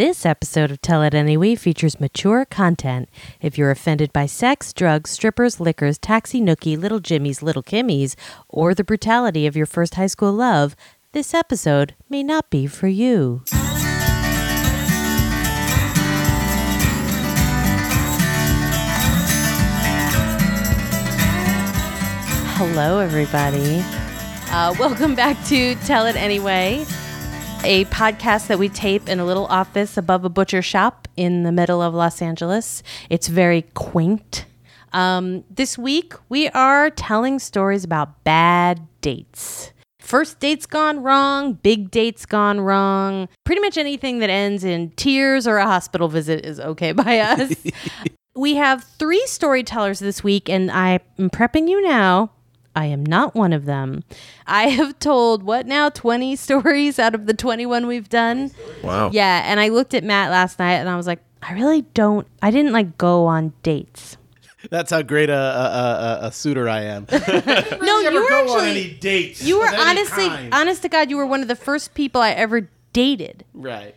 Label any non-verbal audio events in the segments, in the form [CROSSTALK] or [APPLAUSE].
This episode of Tell It Anyway features mature content. If you're offended by sex, drugs, strippers, liquors, taxi nookie, little Jimmys, little Kimmies, or the brutality of your first high school love, this episode may not be for you. Hello, everybody. Uh, welcome back to Tell It Anyway, a podcast that we tape in a little office above a butcher shop in the middle of Los Angeles. It's very quaint. Um, this week, we are telling stories about bad dates. First dates gone wrong, big dates gone wrong. Pretty much anything that ends in tears or a hospital visit is okay by us. [LAUGHS] we have three storytellers this week, and I am prepping you now. I am not one of them. I have told what now 20 [LAUGHS] stories out of the 21 we've done. Wow. Yeah, and I looked at Matt last night and I was like, I really don't I didn't like go on dates. That's how great a, a, a, a suitor I am. [LAUGHS] no, never you were go on actually any dates. you were honestly kind. honest to God, you were one of the first people I ever dated. right.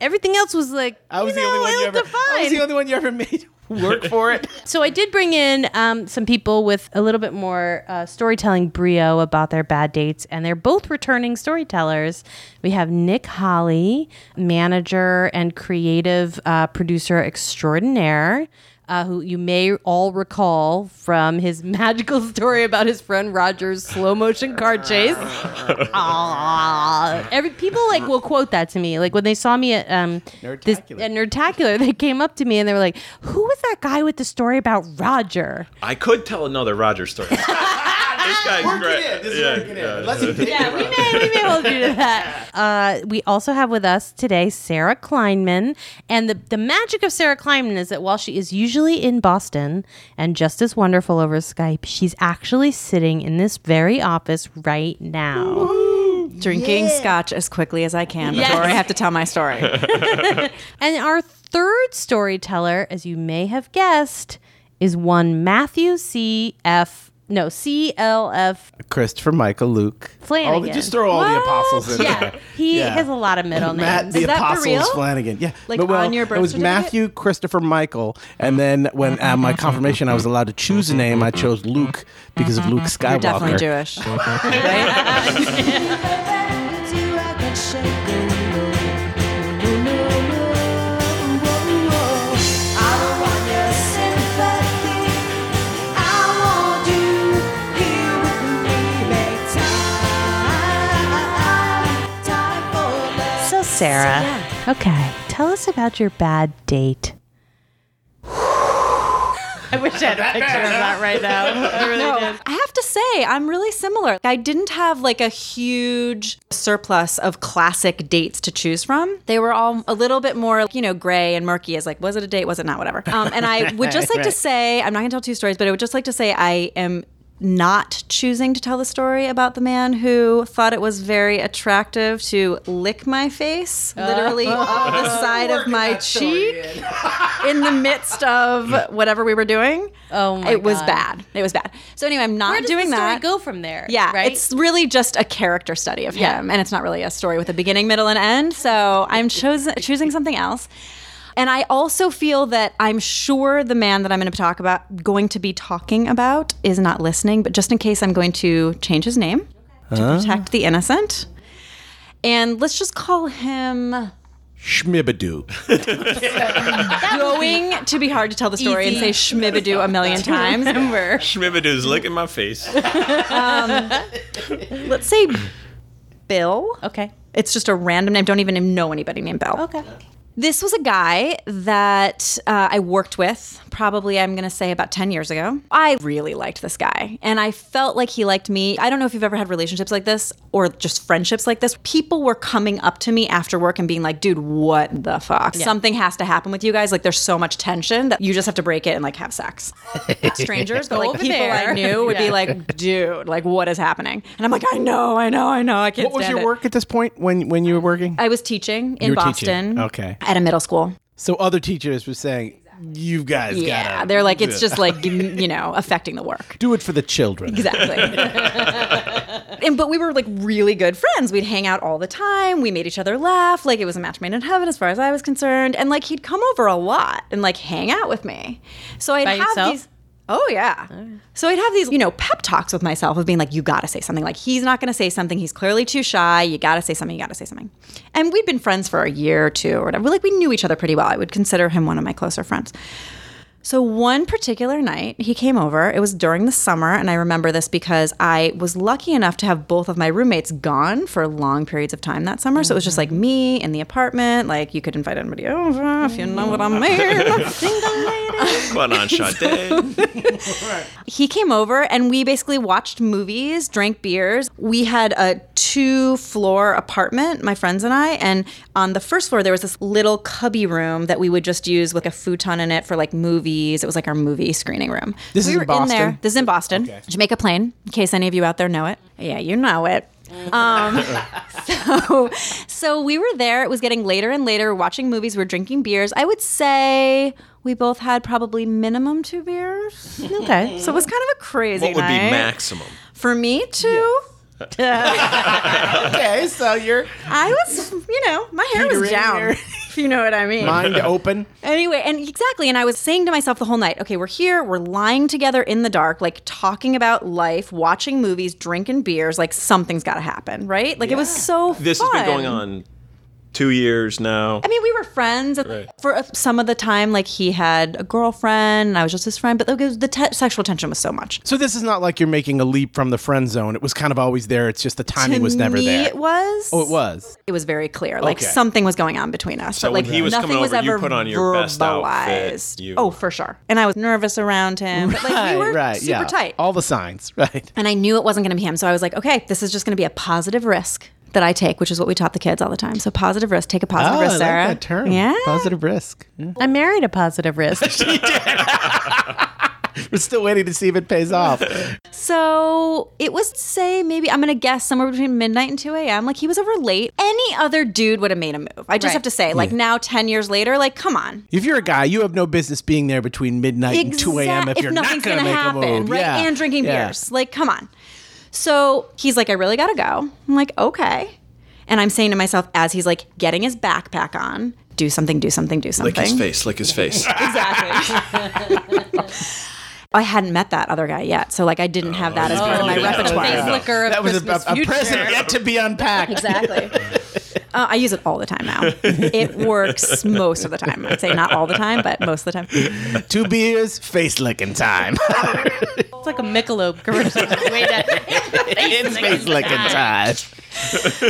Everything else was like I was you the only one you ever. I was the only one you ever [LAUGHS] made work [LAUGHS] for it. So I did bring in um, some people with a little bit more uh, storytelling brio about their bad dates, and they're both returning storytellers. We have Nick Holly, manager and creative uh, producer extraordinaire. Uh, who you may all recall from his [LAUGHS] magical story about his friend Roger's slow motion car chase. [LAUGHS] Aw. Every people like will quote that to me. Like when they saw me at um this Nerdtacular. at Nerdtacular, they came up to me and they were like, "Who was that guy with the story about Roger?" I could tell another Roger story. [LAUGHS] this guy's Work great. it in. This is Yeah, working in. yeah. Unless you date Yeah, we may we may well do that. [LAUGHS] Uh, we also have with us today Sarah Kleinman, and the the magic of Sarah Kleinman is that while she is usually in Boston and just as wonderful over Skype, she's actually sitting in this very office right now. drinking scotch as quickly as I can Yes. before I have to tell my story. [LAUGHS] [LAUGHS] And our third storyteller, as you may have guessed, is one Matthew C. F. No, C. L. F. Christopher, Michael, Luke. Flanagan. All, just throw all the apostles in Yeah, there. he Yeah. has a lot of middle Matt, names. the Is Apostles? Flanagan. Yeah, Like but, well, on your birth it was certificate? Matthew, Christopher, Michael, and then when at uh, my confirmation I was allowed to choose a name, I chose Luke because of mm-hmm. Luke Skywalker. You're definitely Jewish. [LAUGHS] [LAUGHS] [LAUGHS] So, Sarah, okay, tell us about your bad date. I wish I had a picture of that right now. I really [LAUGHS] No, did. I have to say, I'm really similar. I didn't have like a huge surplus of classic dates to choose from. They were all a little bit more, you know, gray and murky as like, was it a date? Was it not? Whatever. Um, and I would just [LAUGHS] like to say, I'm not going to tell two stories, but I would just like to say I am not choosing to tell the story about the man who thought it was very attractive to lick my face, [LAUGHS] oh. literally [LAUGHS] up the side of my cheek [LAUGHS] in the midst of whatever we were doing. Oh my It was bad. It was bad. So anyway, I'm not Where does doing the story that. go from there? Yeah, right. it's really just a character study of Yeah. him, and it's not really a story with a beginning, middle, and end. So I'm chosen choosing something else. And I also feel that I'm sure the man that I'm going to talk about, going to be talking about, is not listening. But just in case, I'm going to change his name to protect the innocent. And let's just call him Schmibadoo. [LAUGHS] going to be hard to tell the story and say Schmibadoo a million times. Remember. [LAUGHS] Schmibadoo's licking my face. Um, let's say Bill. okay. It's just a random name. Don't even know anybody named Bill. Okay. This was a guy that uh, I worked with, probably I'm going to say about 10 years ago. I really liked this guy and I felt like he liked me. I don't know if you've ever had relationships like this or just friendships like this. People were coming up to me after work and being like, dude, what the fuck? Something has to happen with you guys. Like, there's so much tension that you just have to break it and like have sex. [LAUGHS] Strangers, but like people there. I knew would Yeah. be like, dude, like, what is happening? And I'm like, I know, I know, I know. I can't What was stand your it. work at this point when when you were working? I was teaching in You were teaching. Boston Okay. at a middle school. So other teachers were saying, You guys yeah, gotta. they're like it's just like [LAUGHS] you know affecting the work. do it for the children. Exactly. [LAUGHS] and but we were like really good friends. We'd hang out all the time. We made each other laugh. Like it was a match made in heaven as far as I was concerned. And like he'd come over a lot and like hang out with me. So I'd By have yourself? these Oh yeah. So I'd have these, you know, pep talks with myself of being like, you gotta say something. Like he's not gonna say something. He's clearly too shy. You gotta say something. You gotta say something. And we'd been friends for a year or two or whatever. Like we knew each other pretty well. I would consider him one of my closer friends. So one particular night, he came over. It was during the summer, and I remember this because I was lucky enough to have both of my roommates gone for long periods of time that summer. So it was just like mm-hmm. me in the apartment. Like you could invite anybody over if you know what I mean. Mm. [LAUGHS] Single lady. Come on, Sade. [LAUGHS] He came over, and we basically watched movies, drank beers. We had a two-floor apartment, my friends and I, and on the first floor there was this little cubby room that we would just use with a futon in it for like movies. It was like our movie screening room. This we is in were in Boston? there. This is in Boston, Okay. Jamaica Plain. In case any of you out there know it, yeah, you know it. Um, [LAUGHS] [LAUGHS] so, so we were there. It was getting later and later. We're watching movies. We're drinking beers. I would say we both had probably minimum two beers. [LAUGHS] Okay. So it was kind of a crazy What would be maximum? For me too. [LAUGHS] Okay, so you're I was, you know, my hair was down. here. [LAUGHS] If you know what I mean. mind open. Anyway, and exactly, and I was saying to myself the whole night, okay, we're here, we're lying together in the dark, like talking about life, watching movies, drinking beers, like something's got to happen, right? Like it was so This has been going on two years now. I mean, we were friends for uh, some of the time. Like he had a girlfriend, and I was just his friend. But like, it was- the te- sexual tension was so much. So this is not like you're making a leap from the friend zone. It was kind of always there. It's just the timing to was never me, there. It was. Oh, it was. It was very clear. Like Okay. something was going on between us. So but like when he was nothing coming was over, you ever put on your best outfit, verbalized. you- Oh, for sure. And I was nervous around him. But like we were right, super yeah. tight. All the signs, [LAUGHS] right? and I knew it wasn't going to be him. So I was like, okay, this is just going to be a positive risk that I take, which is what we taught the kids all the time. So positive risk, take a positive Oh, I risk, like Sarah. that term. Yeah. Positive risk. Yeah. [LAUGHS] I married a positive risk. [LAUGHS] [LAUGHS] We're still waiting to see if it pays off. So it was say maybe I'm gonna guess somewhere between midnight and 2 a.m. Like he was over late. Any other dude would have made a move. I just Right. have to say, like now 10 years later, like come on. If you're a guy, you have no business being there between midnight and 2 a.m. Exact- if you're not going to gonna make happen, a move. right? Yeah. And drinking Yeah. beers. Like, come on. So he's like, I really gotta go. I'm like, okay. And I'm saying to myself as he's like getting his backpack on, do something, do something, do something. Lick his face, lick his face. [LAUGHS] Exactly. [LAUGHS] I hadn't met that other guy yet, so like I didn't have that oh, as part of my Oh, yeah. repertoire. Face liquor of That was a, Christmas a, a future. present yet to be unpacked. Exactly. [LAUGHS] [LAUGHS] Uh, I use it all the time now. It works most of the time. I'd say not all the time, but most of the time. Two beers, face licking time. [LAUGHS] It's like a Michelob commercial. [LAUGHS] Wait, it's face licking time.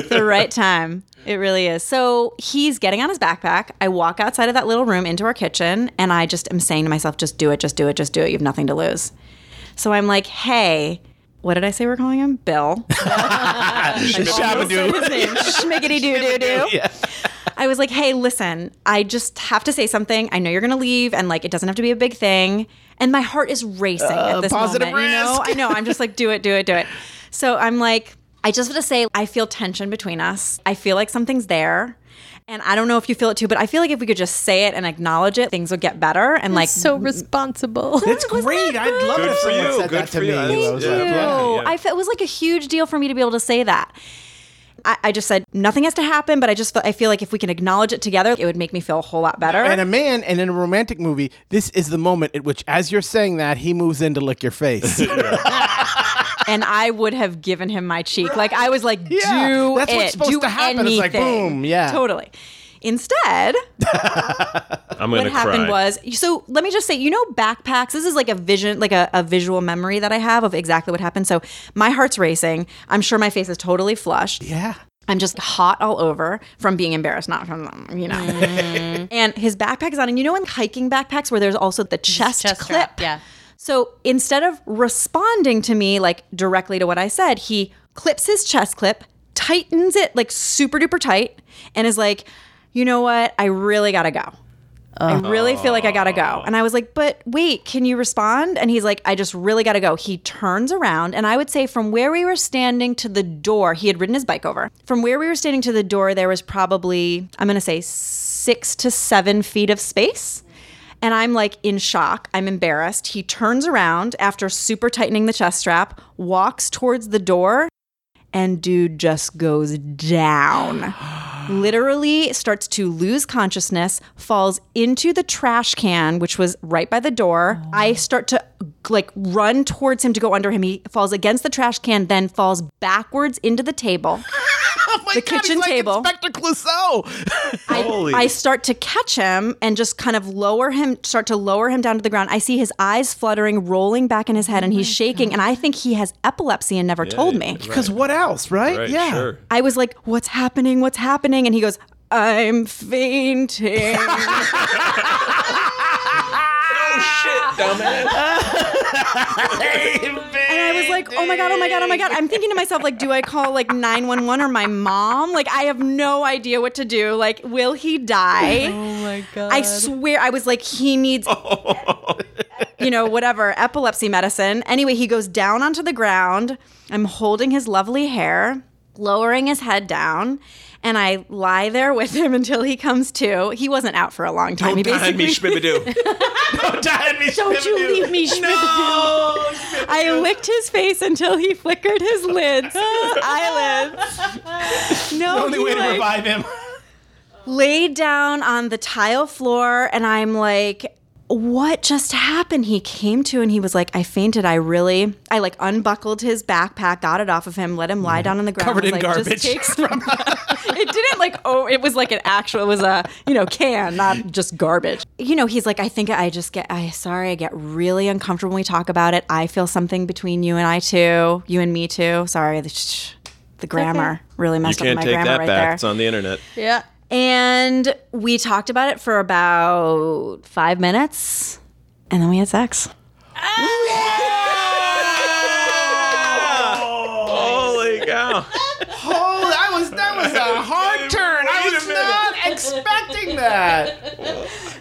the right time. It really is. So he's getting on his backpack. I walk outside of that little room into our kitchen, and I just am saying to myself, just do it, just do it, just do it. You have nothing to lose. So I'm like, hey, what did I say we're calling him? Bill. [LAUGHS] Shabadoo. [LAUGHS] Schmiggity doo doo doo. Yeah. I was like, hey, listen, I just have to say something. I know you're going to leave, and like, it doesn't have to be a big thing. And my heart is racing at uh, this positive moment. You know. I know. I'm just like, do it, do it, do it. So I'm like, I just have to say, I feel tension between us. I feel like something's there. And I don't know if you feel it too, but I feel like if we could just say it and acknowledge it, things would get better. And like, so responsible. [LAUGHS] It's great. I'd love Good it if for someone you. said Good that to for me. you. I Thank you. I felt it was like a huge deal for me to be able to say that. I, I just said nothing has to happen, but I just felt, I feel like if we can acknowledge it together, it would make me feel a whole lot better. And a man, and in a romantic movie, this is the moment at which, as you're saying that, he moves in to lick your face. [LAUGHS] [LAUGHS] and I would have given him my cheek. Like I was like, Yeah, do that's it, what's supposed do to happen. anything. It's like, boom, yeah. totally. Instead, [LAUGHS] I'm what gonna happened cry. was so let me just say, you know, backpacks. This is like a vision, like a, a visual memory that I have of exactly what happened. So my heart's racing. I'm sure my face is totally flushed. yeah. I'm just hot all over from being embarrassed, not from you know. Mm. [LAUGHS] and his backpack is on, and you know, in hiking backpacks where there's also the chest, Chest clip. strap, yeah. So instead of responding to me like directly to what I said, he clips his chest clip, tightens it like super duper tight, and is like, you know what? I really gotta go. I uh-huh. really feel like I gotta go. And I was like, but wait, can you respond? And he's like, I just really gotta go. He turns around, and I would say from where we were standing to the door, he had ridden his bike over. From where we were standing to the door, there was probably, I'm gonna say six to seven feet of space. And I'm like in shock. I'm embarrassed. He turns around after super tightening the chest strap, walks towards the door, and dude just goes down. [GASPS] [GASPS] [GASPS] Literally starts to lose consciousness, falls into the trash can, which was right by the door. I oh. start to like run towards him to go under him. He falls against the trash can, then falls backwards into the table. [LAUGHS] Oh the kitchen table. Inspector Clouseau. [LAUGHS] I, I start to catch him and just kind of lower him, start to lower him down to the ground. I see his eyes fluttering, rolling back in his head, oh and he's shaking. And I think he has epilepsy and never told me. Because what else, right? Right, yeah. sure. I was like, What's happening? What's happening? And he goes, I'm fainting. [LAUGHS] Oh shit, dumbass. [LAUGHS] And I was like, oh my God, oh my God, oh my God. I'm thinking to myself, like, do I call like 911 or my mom? Like, I have no idea what to do. Like, will he die? Oh my god. I swear, I was like, he needs, [LAUGHS] you know, whatever, epilepsy medicine. Anyway, he goes down onto the ground. I'm holding his lovely hair, lowering his head down. And I lie there with him until he comes to. He wasn't out for a long time. Don't he die on me, basically, Schmibadoo. [LAUGHS] Don't die me, Don't you leave me, Schmidt. I licked his face until he flickered his lids, [LAUGHS] eyelids. No, the Only way to revive him. laid down on the tile floor and I'm like, what just happened? He came to and he was like, I fainted. I really, I like unbuckled his backpack, got it off of him, let him lie down on the ground. Covered in like, garbage. Just take some- [LAUGHS] it didn't like, oh, it was like an actual, it was a, you know, can, not just garbage. You know, he's like, I think I just get, I, sorry, I get really uncomfortable when we talk about it. I feel something between you and I too, you and me too. Sorry. The, the grammar really messed up can't my take grammar that right back. there. It's on the internet. Yeah. And we talked about it for about five minutes, and then we had sex. Yeah! [LAUGHS] Holy cow. Oh, that was that was a hard expecting that.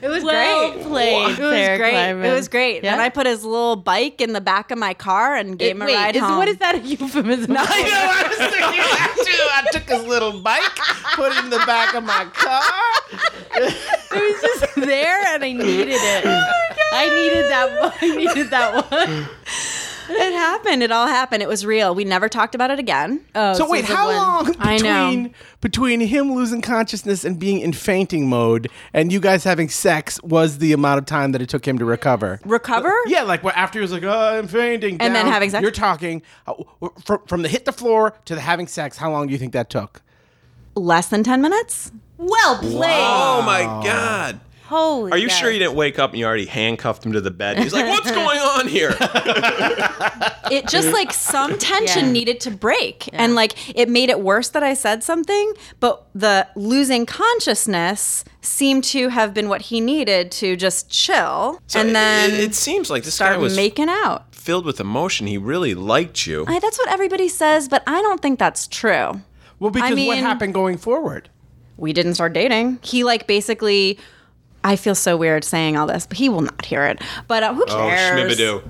It was Well great. played, It was Sarah great. Kleinman. It was great. Yeah? And I put his little bike in the back of my car and gave him a Wait, ride is, home. what is that a euphemism? I know. I was thinking that too. I took his little bike, put it in the back of my car. It was just there, and I needed it. [LAUGHS] Oh I needed that. One. I needed that one. It happened. It all happened. It was real. We never talked about it again. Oh, So wait, how one- long I know. between between him losing consciousness and being in fainting mode and you guys having sex was the amount of time that it took him to recover? Recover? Yeah, like well, after he was like, "Oh, I'm fainting," And then down, having sex? You're talking uh, from from the hit the floor to the having sex. How long do you think that took? Less than 10 minutes? Well played. Oh my god. Holy. Are you God. sure you didn't wake up and you already handcuffed him to the bed? He's like, "What's going on here?" [LAUGHS] it just like some tension Yeah. needed to break and like it made it worse that i said something but the losing consciousness seemed to have been what he needed to just chill So and it- then it, it seems like this guy start was making out filled with emotion. He really liked you. I, that's what everybody says but i don't think that's true Well, because what mean- happened going forward? we didn't start dating he like basically I feel so weird saying all this, but he will not hear it. But uh, who Oh, cares? schmibadoo.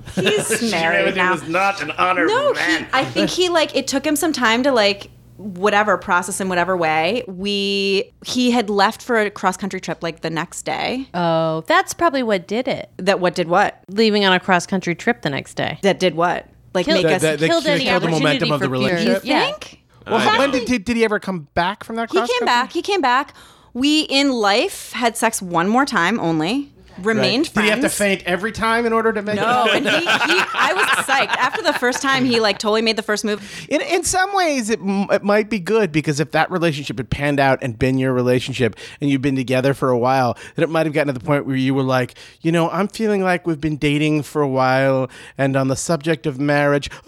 He's [LAUGHS] married now. not an honor No, he, I think he like it took him some time to like whatever process in whatever way. We he had left for a cross country trip like the next day. Oh, that's probably what did it. That what did what? Leaving on a cross country trip the next day. That did what? Like Kill- make That- us. that- they killed killed any the momentum opportunity of the for pure- relationship? you Yeah. think? Well, when did, did did he ever come back from that? Cross he cross came back. He came back. We in life had sex one more time only. Remained Did friends. he have to faint every time in order to make No, it? and he, he I was psyched. After the first time, he like totally made the first move. In, in some ways, it, m- it might be good because if that relationship had panned out and been your relationship and you've been together for a while, then it might have gotten to the point where you were like, you know, I'm feeling like we've been dating for a while and on the subject of marriage. [LAUGHS]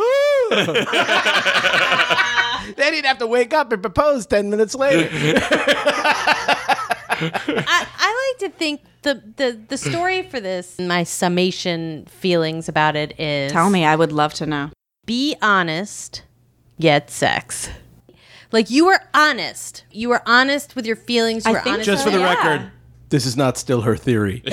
[LAUGHS] then he'd have to wake up and propose 10 minutes later. [LAUGHS] I, I like to think the, the the story for this, my summation feelings about it is Tell me, I would love to know. be honest, get sex. Like you were honest. You were honest with your feelings. You I were think honest Just for the Yeah. record, this is not still her theory. [LAUGHS]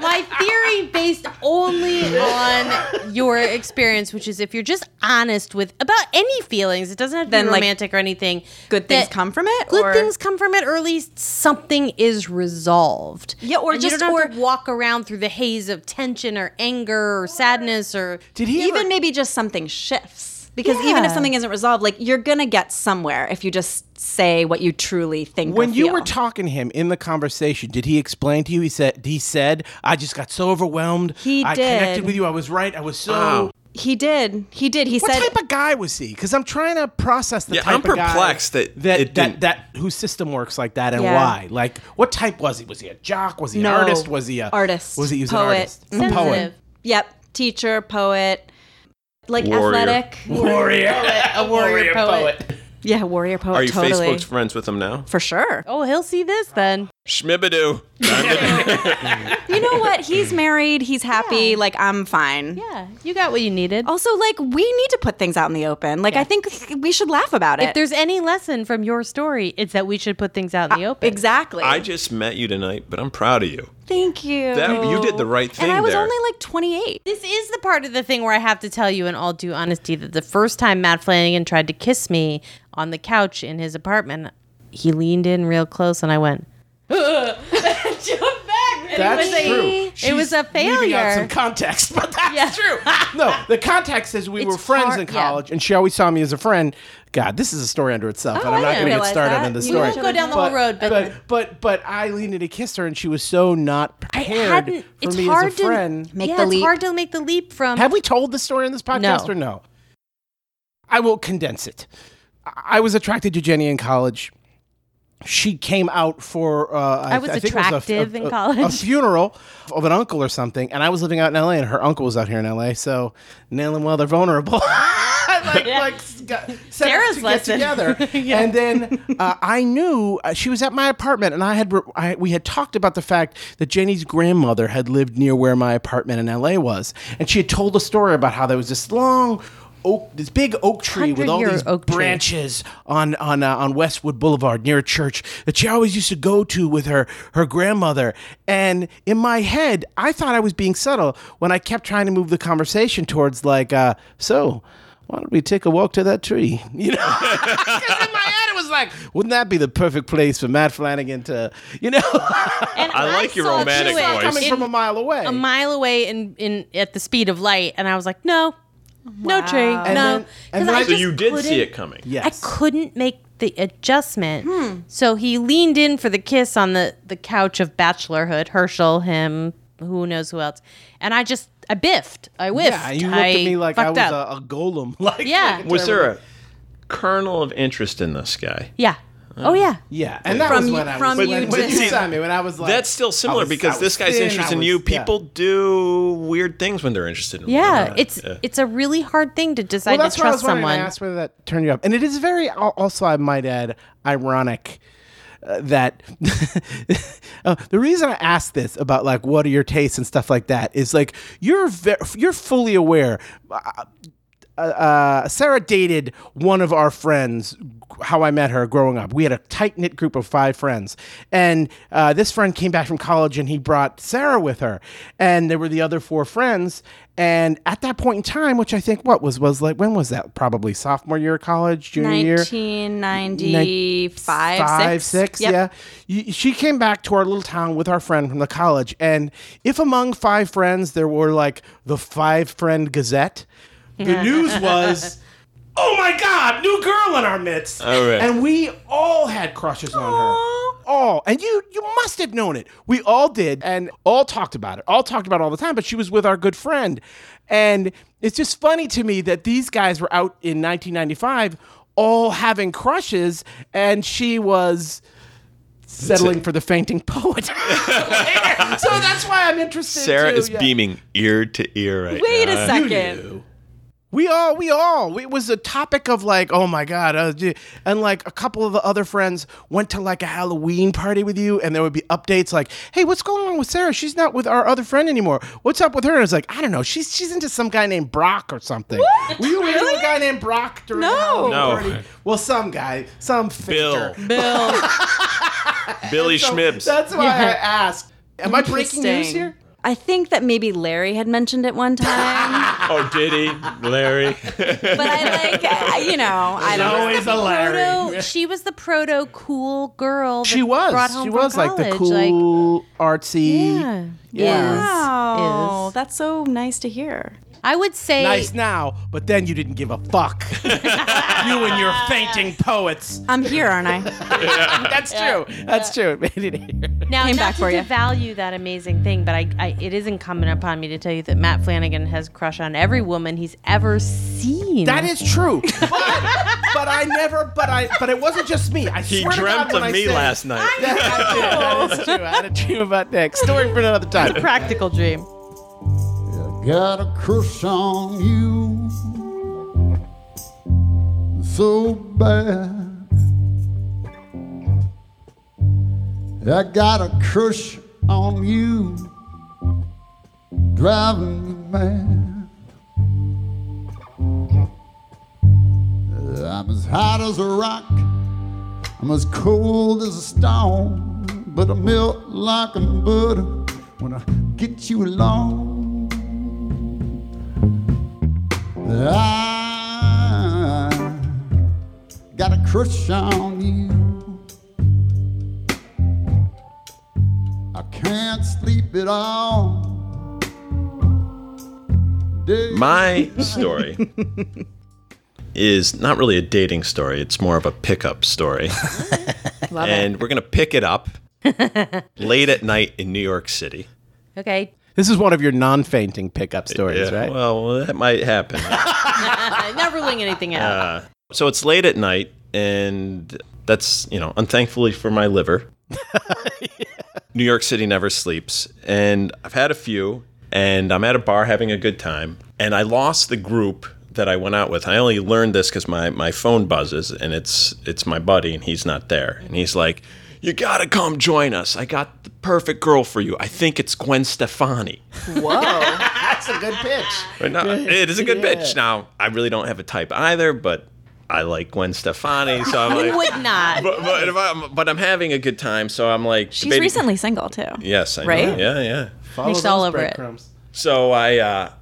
my theory speaking based only on your experience, which is if you're just honest with about any feelings, it doesn't have to Then, be like, romantic or anything. good things that come from it, Good or- things come from it, or at least something is resolved. Yeah, or And just- you don't have or- to walk around through the haze of tension or anger or sadness or Did he even ever, maybe just something shifts because even if something isn't resolved like you're gonna get somewhere if you just say what you truly think when or you feel. were talking to him in the conversation, did he explain to you? He said he said, "I just got so overwhelmed. He I connected with you. I was right. I was so." Wow. he did he did he What said What type of guy was he? Because I'm trying to process the Yeah, type I'm of guy perplexed that that it that, didn't- that whose system works like that and Yeah. why. Like, what type was he? Was he a jock? Was he No. an artist? Was he a Artist. Was he, he was an Poet. artist? A poet. yep teacher poet like Warrior. athletic Warrior, a warrior poet. yeah warrior poet Are you totally Facebook friends with him now? for sure Oh, he'll see this then. Schmibadoo. [LAUGHS] you know what he's married he's happy like i'm fine Yeah, you got what you needed. also like we need to put things out in the open like i think we should laugh about it. if there's any lesson from your story, it's that we should put things out in the uh, open. exactly I just met you tonight, but I'm proud of you. Thank you That- you did the right thing and i was there. only like 28 This is the part of the thing where I have to tell you in all due honesty that the first time Matt Flanagan tried to kiss me on the couch in his apartment, he leaned in real close and I went, [LAUGHS] jump back. And That's it was a, true. It was a failure. leaving out some context, [LAUGHS] but that's Yeah. true. No, the context is we It's were friends hard- in yeah. college, and she always saw me as a friend. God, this is a story unto itself, oh, and Oh, I'm not going to get started that. on the story. We story. won't go down the whole road, but- but but but I leaned in to kiss her, and she was so not prepared for it's me hard as a to friend. Make yeah, the it's leap. hard to make the leap from. Have we told the story in this podcast No. or no? I will condense it. I I was attracted to Jenny in college. She came out for. Uh, I, was I think it was a- attractive a, in college. A [LAUGHS] funeral of an uncle or something, and I was living out in L.A. and her uncle was out here in L.A. So nailing while they're vulnerable. [LAUGHS] like, like got, Sarah's lesson. get together, [LAUGHS] and then uh, I knew uh, she was at my apartment, and I had re- I, we had talked about the fact that Jenny's grandmother had lived near where my apartment in L.A. was, and she had told a story about how there was this long. Oak, this big oak tree with all these oak tree. branches on on uh, on Westwood Boulevard near a church that she always used to go to with her her grandmother. And in my head, I thought I was being subtle when I kept trying to move the conversation towards like, uh, so why don't we take a walk to that tree? [LAUGHS] You know, [LAUGHS] 'Cause in my head it was like, wouldn't that be the perfect place for Matt Flanagan to, you know, [LAUGHS] And I like your saw romantic through voice. coming in- from a mile away. a mile away in, in at the speed of light, and I was like, no, no tree, And no. then- and 'Cause then I- So you did see it coming. yes. I couldn't make the adjustment. Hmm. So he leaned in for the kiss on the, the couch of bachelorhood. Herschel, him, who knows who else. And I just, I biffed. I whiffed. Yeah, you looked at me like I was a, a golem. [LAUGHS] Like, Yeah. like Was there a kernel of interest in this guy? Yeah. Oh, yeah. Yeah, and that From was you- when I from was you when, to- when you saw me when I was like That's still I similar was- because I this guy's thin, interested I in you. was- yeah. People do weird things when they're interested in Yeah, one. it's Yeah. it's a really hard thing to decide Well, that's to what I trust was wondering. someone. I asked whether that turned you up, and it is very al- also, I might add, ironic. Uh, that [LAUGHS] uh, the reason I ask this about like what are your tastes and stuff like that is like you're ve- you're fully aware. Uh, uh, Sarah dated one of our friends. How I met her growing up. We had a tight knit group of five friends, and uh, this friend came back from college and he brought Sarah with her, and there were the other four friends. And at that point in time, which I think what was was like when was that? Probably sophomore year of college, junior year. 1995 Five, six, Yep. yeah. She came back to our little town with our friend from the college, and if among five friends there were like the five friend Gazette, the [LAUGHS] news was, "Oh my God, new girl in our midst!" Oh, right. And we all had crushes on her. All, and you you must have known it. We all did, and all talked about it. All talked about it all the time. But she was with our good friend, and it's just funny to me that these guys were out in 1995, all having crushes, and she was settling for the fainting poet. [LAUGHS] so that's why I'm interested. Sarah too, is yeah. beaming ear to ear right now. Wait now. a second. We all, we all. It was a topic of like, oh my god, uh, and like a couple of the other friends went to like a Halloween party with you, and there would be updates like, hey, what's going on with Sarah? She's not with our other friend anymore. What's up with her? And it's like, I don't know. She's she's into some guy named Brock or something. Were you into a guy named Brock during the No. Halloween No. party? Well, some guy, some Bill. faker. Bill. [LAUGHS] Billy So Schmibs. That's why I asked. Am I breaking news here? I think that maybe Larry had mentioned it one time, [LAUGHS] Oh, did he, Larry? but I like, you know, I don't know. Always a Larry. Proto, she was the proto cool girl. She was. Brought home She from was like the college. cool, artsy. yeah. Yeah. Wow, is. that's so nice to hear. I would say Nice now, but then you didn't give a fuck. [LAUGHS] you and your fainting poets. I'm here, aren't I? [LAUGHS] That's true. That's true. It made it here. now Came not back to for ya. devalue that amazing thing, but I, I, it is incumbent upon me to tell you that Matt Flanagan has a crush on every woman he's ever seen. That is true. [LAUGHS] But, but I never. But I. But it wasn't just me. I He swear to dreamt God, when of I me said- last night. I did. That is true. I had a dream about Nick. Story for another time. A practical dream. Got a crush on you so bad. I got a crush on you, driving me mad. I'm as hot as a rock, I'm as cold as a stone, but I melt like a butter when I get you along. Crush on you. I can't sleep at all. Day- My [LAUGHS] story is not really a dating story. It's more of a pickup story. [LAUGHS] and we're going to pick it up [LAUGHS] late at night in New York City. Okay. This is one of your non-fainting pickup stories, Yeah, right? Well, that might happen. I'm not ruling anything out. Uh, so it's late at night, and that's, you know, unthankfully for my liver. [LAUGHS] [LAUGHS] New York City never sleeps. And I've had a few, and I'm at a bar having a good time, and I lost the group that I went out with. I only learned this because my, my phone buzzes, and it's it's my buddy, and he's not there. And he's like, "You gotta come join us. I got the perfect girl for you. I think it's Gwen Stefani." Whoa. [LAUGHS] that's a good pitch. Right now, it is a good pitch. Now, I really don't have a type either, but I like Gwen Stefani, so I'm Who like. would not? But, but, if I'm, but I'm having a good time, so I'm like. She's debating- recently single too. Yes, I know. Right? Yeah, yeah. Follow He's all over it. breadcrumbs. So I, uh,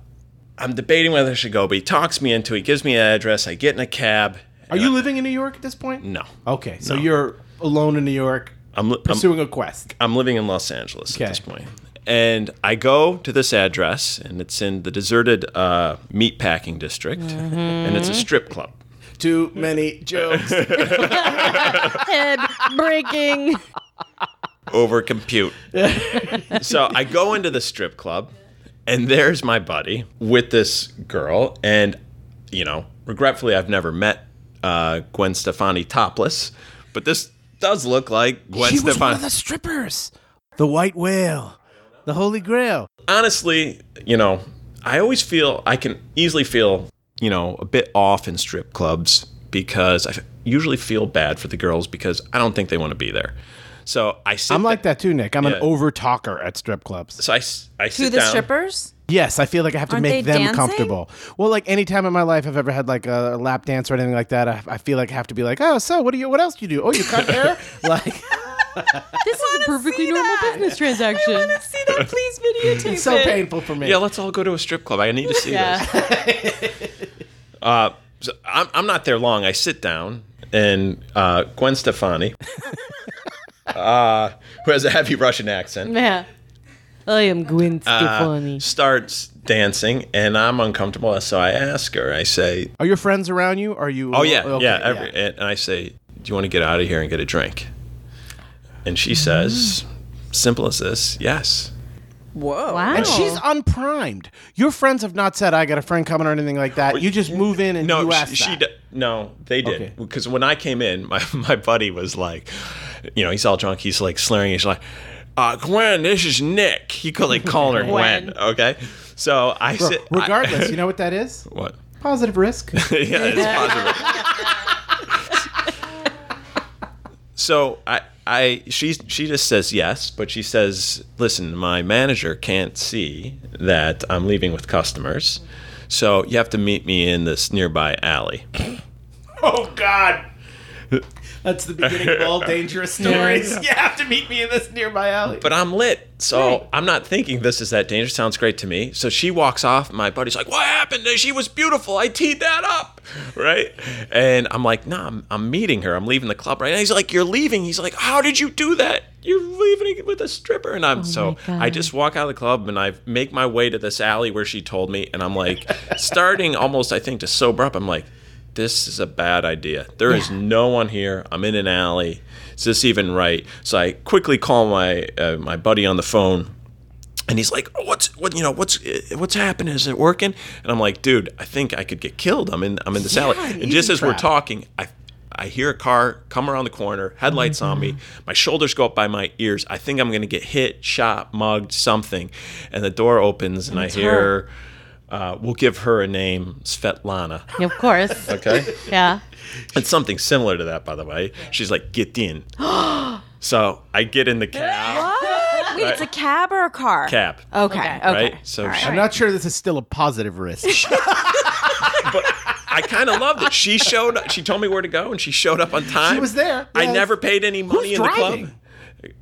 I'm debating whether I should go, but he talks me into. it. He gives me an address. I get in a cab. Are you living in New York at this point? No, Okay, so No. you're alone in New York, I'm, li- I'm pursuing a quest. I'm living in Los Angeles Okay. at this point. And I go to this address, and it's in the deserted uh, meatpacking district, and it's a strip club. Too many jokes. [LAUGHS] Head breaking. over compute. [LAUGHS] so I go into the strip club, and there's my buddy with this girl, and you know, regretfully, I've never met uh, Gwen Stefani topless, but this does look like Gwen she was one Stefani. of the strippers. The white whale. The holy grail. Honestly, you know, I always feel I can easily feel you know a bit off in strip clubs because I usually feel bad for the girls because I don't think they want to be there. So I sit. I'm like that too, Nick. I'm Yeah. an over talker at strip clubs. So I, s- I To sit the down. strippers? Yes, I feel like I have to Aren't make they them dancing? comfortable. Well, like any time in my life I've ever had like a lap dance or anything like that, I, I feel like I have to be like, oh, so what do you? What else do you do? Oh, you cut hair? [LAUGHS] like, This is a perfectly normal business transaction. I want to See that? Please videotape it's so painful for me. Yeah, let's all go to a strip club. I need to see Yeah. this. [LAUGHS] Uh, so I'm, I'm not there long. I sit down, and uh, Gwen Stefani, [LAUGHS] uh, who has a heavy Russian accent, Yeah. I am Gwen uh, Stefani. starts dancing, and I'm uncomfortable. So I ask her. I say, Are your friends around you? Are you? "Oh yeah, okay, yeah." Every, And I say, "Do you want to get out of here and get a drink?" And she says, "Simple as this, yes." Whoa. wow. And she's unprimed. Your friends have not said, "I got a friend coming" or anything like that. You just move in and No, you she, ask she that. d- no, they did Okay. because when I came in, my [LAUGHS] my buddy was like, you know, he's all drunk, he's like slurring, he's like, uh, Gwen, this is Nick. He could like call her [LAUGHS] Gwen. Gwen. Okay, so I said, I- Regardless, [LAUGHS] you know what that is? what? Positive risk. yeah, it's positive. so I, I, she, she just says yes, but she says, listen, my manager can't see that I'm leaving with customers, so you have to meet me in this nearby alley. [LAUGHS] oh God. That's the beginning of all [LAUGHS] dangerous stories. [LAUGHS] you have to meet me in this nearby alley. but I'm lit. So I'm not thinking this is that dangerous. Sounds great to me. So she walks off. My buddy's like, What happened? She was beautiful. I teed that up. [LAUGHS] Right. And I'm like, No, I'm, I'm meeting her. I'm leaving the club right now. He's like, You're leaving. He's like, How did you do that? You're leaving with a stripper. And I'm oh so I just walk out of the club and I make my way to this alley where she told me. And I'm like, starting almost, I think, to sober up. I'm like, this is a bad idea. There is no one here. I'm in an alley. Is this even right? So I quickly call my uh, my buddy on the phone, and he's like, "What's what? You know what's uh, what's happening? Is it working?" And I'm like, "Dude, I think I could get killed. I'm in I'm in this alley." And just as we're talking, I I hear a car come around the corner, headlights on me. My shoulders go up by my ears. I think I'm gonna get hit, shot, mugged, something. And the door opens, and I hear. Uh, we'll give her a name, Svetlana. Of course. [LAUGHS] Okay. Yeah. It's something similar to that, by the way. She's like, get in. [GASPS] so I get in the cab. What? Wait, it's a cab or a car? Cab. Okay. Okay. Okay. Right? So All she- I'm not sure this is still a positive risk. [LAUGHS] But I kind of loved it. She showed up. She told me where to go, and she showed up on time. She was there, I never paid any money in the club.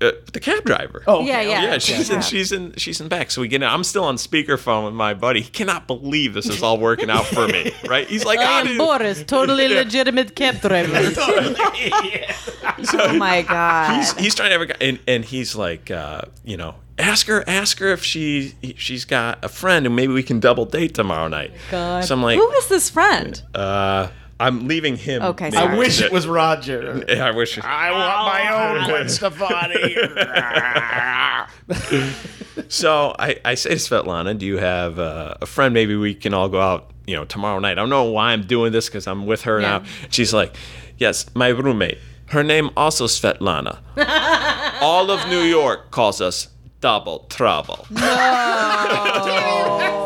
Uh, the cab driver. Oh, Yeah, yeah. Yeah, she's in, she's in she's in back. So we get in. I'm still on speakerphone with my buddy. He cannot believe this is all working out for me. [LAUGHS] Right? He's like, I "How am did-" Boris, totally [LAUGHS] legitimate cab driver. [LAUGHS] Oh my god. he's, he's trying to have a guy, and, and he's like, uh, you know, ask her, ask her if she she's got a friend, and maybe we can double date tomorrow night. God. So I'm like, Who is this friend? uh, I'm leaving him. Okay, maybe sorry. I wish it was Roger. Yeah, I wish. I want my own Gwen Stefani. [LAUGHS] So I, I say to Svetlana, do you have uh, a friend? Maybe we can all go out, you know, tomorrow night. I don't know why I'm doing this because I'm with her Yeah. now. She's like, yes, my roommate. Her name also Svetlana. [LAUGHS] all of New York calls us Double Trouble. That's [LAUGHS]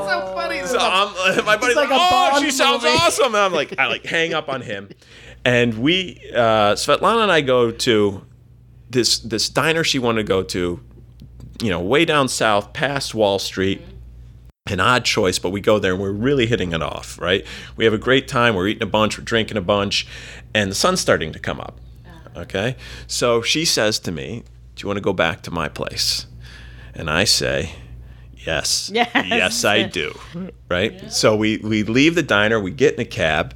so I'm, [LAUGHS] my buddy's like like, "Oh, she sounds movie." awesome!" And I'm like, I like hang up on him, and we, uh, Svetlana and I go to this this diner she wanted to go to, you know, way down south, past Wall Street. An odd choice, but we go there and we're really hitting it off, right? We have a great time. We're eating a bunch, we're drinking a bunch, and the sun's starting to come up. Okay, so she says to me, "Do you want to go back to my place?" And I say, Yes. Yes. Yes, I do. Right? So we, we leave the diner, we get in a cab,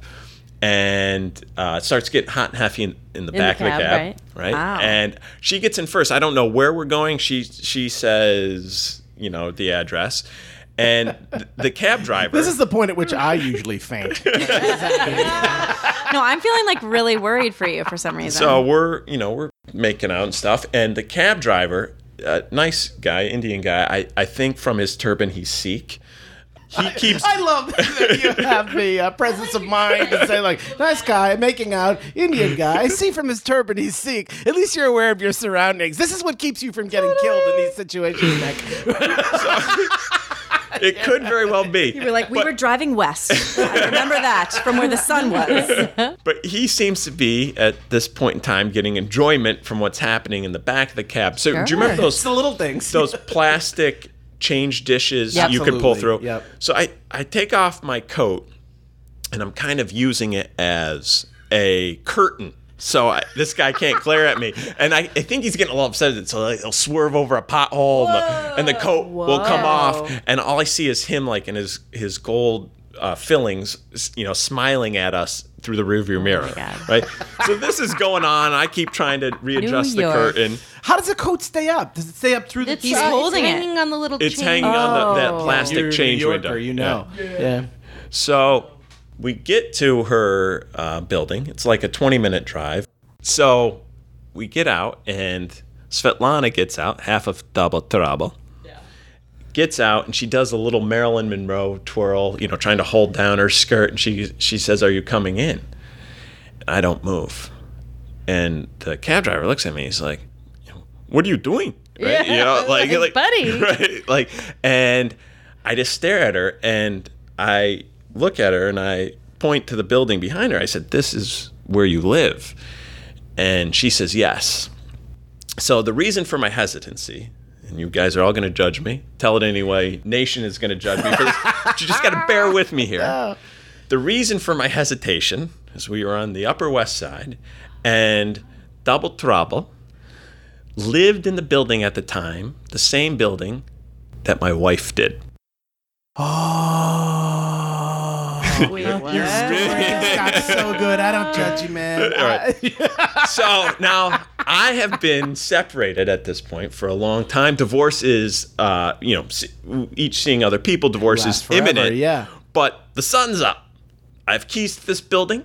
and uh, it starts getting hot and heavy in, in the the back cab, of the cab. right. Right? Wow. And she gets in first. I don't know where we're going. She she says, you know, the address. And th- the cab [LAUGHS] driver This is the point at which I usually faint. [LAUGHS] No, I'm feeling like really worried for you for some reason. So we're, you know, we're making out and stuff, and the cab driver, uh, nice guy, Indian guy. I, I think from his turban he's Sikh. He keeps. I love that you [LAUGHS] have the uh, presence of mind to say, like, nice guy, making out, Indian guy. I see from his turban he's Sikh. At least you're aware of your surroundings. This is what keeps you from getting killed in these situations, Nick. [LAUGHS] [LAUGHS] it could very well be. you were like, we were driving west. I remember that from where the sun was. [LAUGHS] But he seems to be at this point in time getting enjoyment from what's happening in the back of the cab. So do you remember It's those the little things. those plastic change dishes Yep. you could pull through? yep. So I I take off my coat and I'm kind of using it as a curtain. So I, this guy can't glare at me, and I, I think he's getting a little upset. at it, So like, he'll swerve over a pothole, and the, and the coat will come off, and all I see is him like in his his gold uh, fillings, you know, smiling at us through the rearview mirror, God. right? So this is going on. I keep trying to readjust the curtain. How does the coat stay up? Does it stay up through the It's, He's holding it's it. hanging on the little It's chain. hanging on the, that Oh. plastic You're change New Yorker, window. you Yeah. know. Yeah. So we get to her uh, building. It's like a 20 minute drive. So we get out, and Svetlana gets out, half of Double Trouble. Gets out and she does a little Marilyn Monroe twirl, you know, trying to hold down her skirt. And she she says, "Are you coming in?" And I don't move. And the cab driver looks at me. He's like, "What are you doing?" Right? You know, [LAUGHS] like, Like, like, buddy. [LAUGHS] right? Like, and I just stare at her and I look at her and I point to the building behind her. I said, "This is where you live," and she says, "Yes." So the reason for my hesitancy, and you guys are all going to judge me. Tell it anyway. Nation is going to judge me for this. but [LAUGHS] you just got to bear with me here. The reason for my hesitation is we were on the Upper West Side, and double trouble, lived in the building at the time, the same building that my wife did. Oh. Your story got so good. I don't judge you, man. All right. [LAUGHS] so now I have been separated at this point for a long time. Divorce is, uh, you know, each seeing other people. Divorce is forever, imminent. yeah. But the sun's up. I have keys to this building.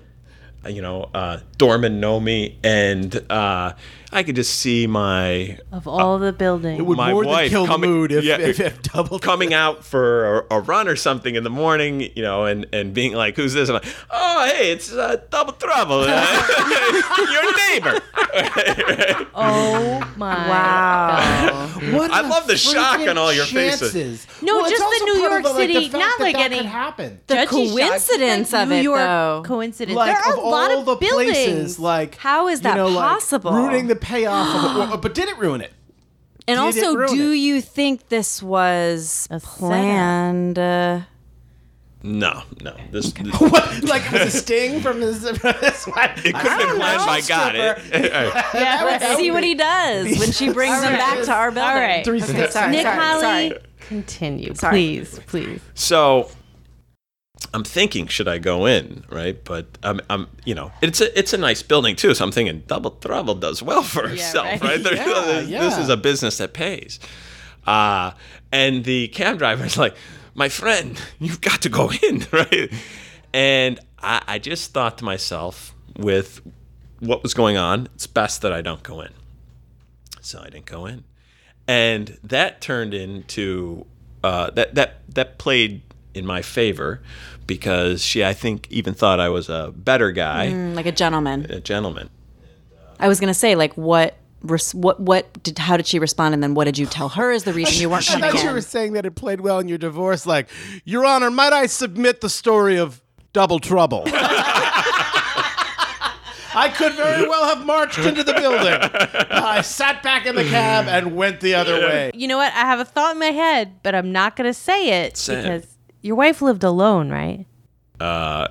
Uh, You know, uh, doormen know me, and uh, I could just see my Of all the buildings. It would my more than wife kill the coming- mood if, yeah, if, if double [LAUGHS] coming out for a, a run or something in the morning, you know, and, and being like, "Who's this?" I'm like, "Oh, hey, it's uh, Double Trouble, [LAUGHS] your neighbor." [LAUGHS] oh my. Wow. What I love the shock on all your faces. No, it's just the New York of like, the City- fact not that like that any- happen. The Judgy shock, coincidence of New it, York though. Coincidence. like there are of a lot all of the buildings. Places, like How is you that know, like, possible? ruining the payoff of it, [GASPS] but did it ruin it? And Did also, ruin do it? you think this was A planned? Uh, No, no, this, this [LAUGHS] What, like it was a sting from his, [LAUGHS] wife? it couldn't have been [LAUGHS] planned by God. It, Yeah, let's right. see what he does when she brings him back to our building. All right. Okay, steps. sorry, Nick sorry, Holly, sorry. continue, Sorry. please, please. so I'm thinking, should I go in? Right, but I'm, I'm, you know, it's a, it's a nice building too. So I'm thinking, Double Trouble does well for herself, right. right? [LAUGHS] Yeah, this, yeah. this is a business that pays. Uh, and the cab driver's [LAUGHS] like, my friend, you've got to go [LAUGHS] in, right? And I, I just thought to myself, with what was going on, it's best that I don't go in. So I didn't go in, and that turned into uh, that that that played in my favor because she, I think, even thought I was a better guy, Mm, like a gentleman. a gentleman. I was gonna say, like, what, res- what, what did, how did she respond, and then what did you tell her is the reason you weren't [LAUGHS] I thought you were saying that it played well in your divorce. Like, Your Honor, might I submit the story of Double Trouble? [LAUGHS] I could very well have marched into the building. I sat back in the cab and went the other way. You know what? I have a thought in my head, but I'm not going to say it Say it. because your wife lived alone, right? Uh,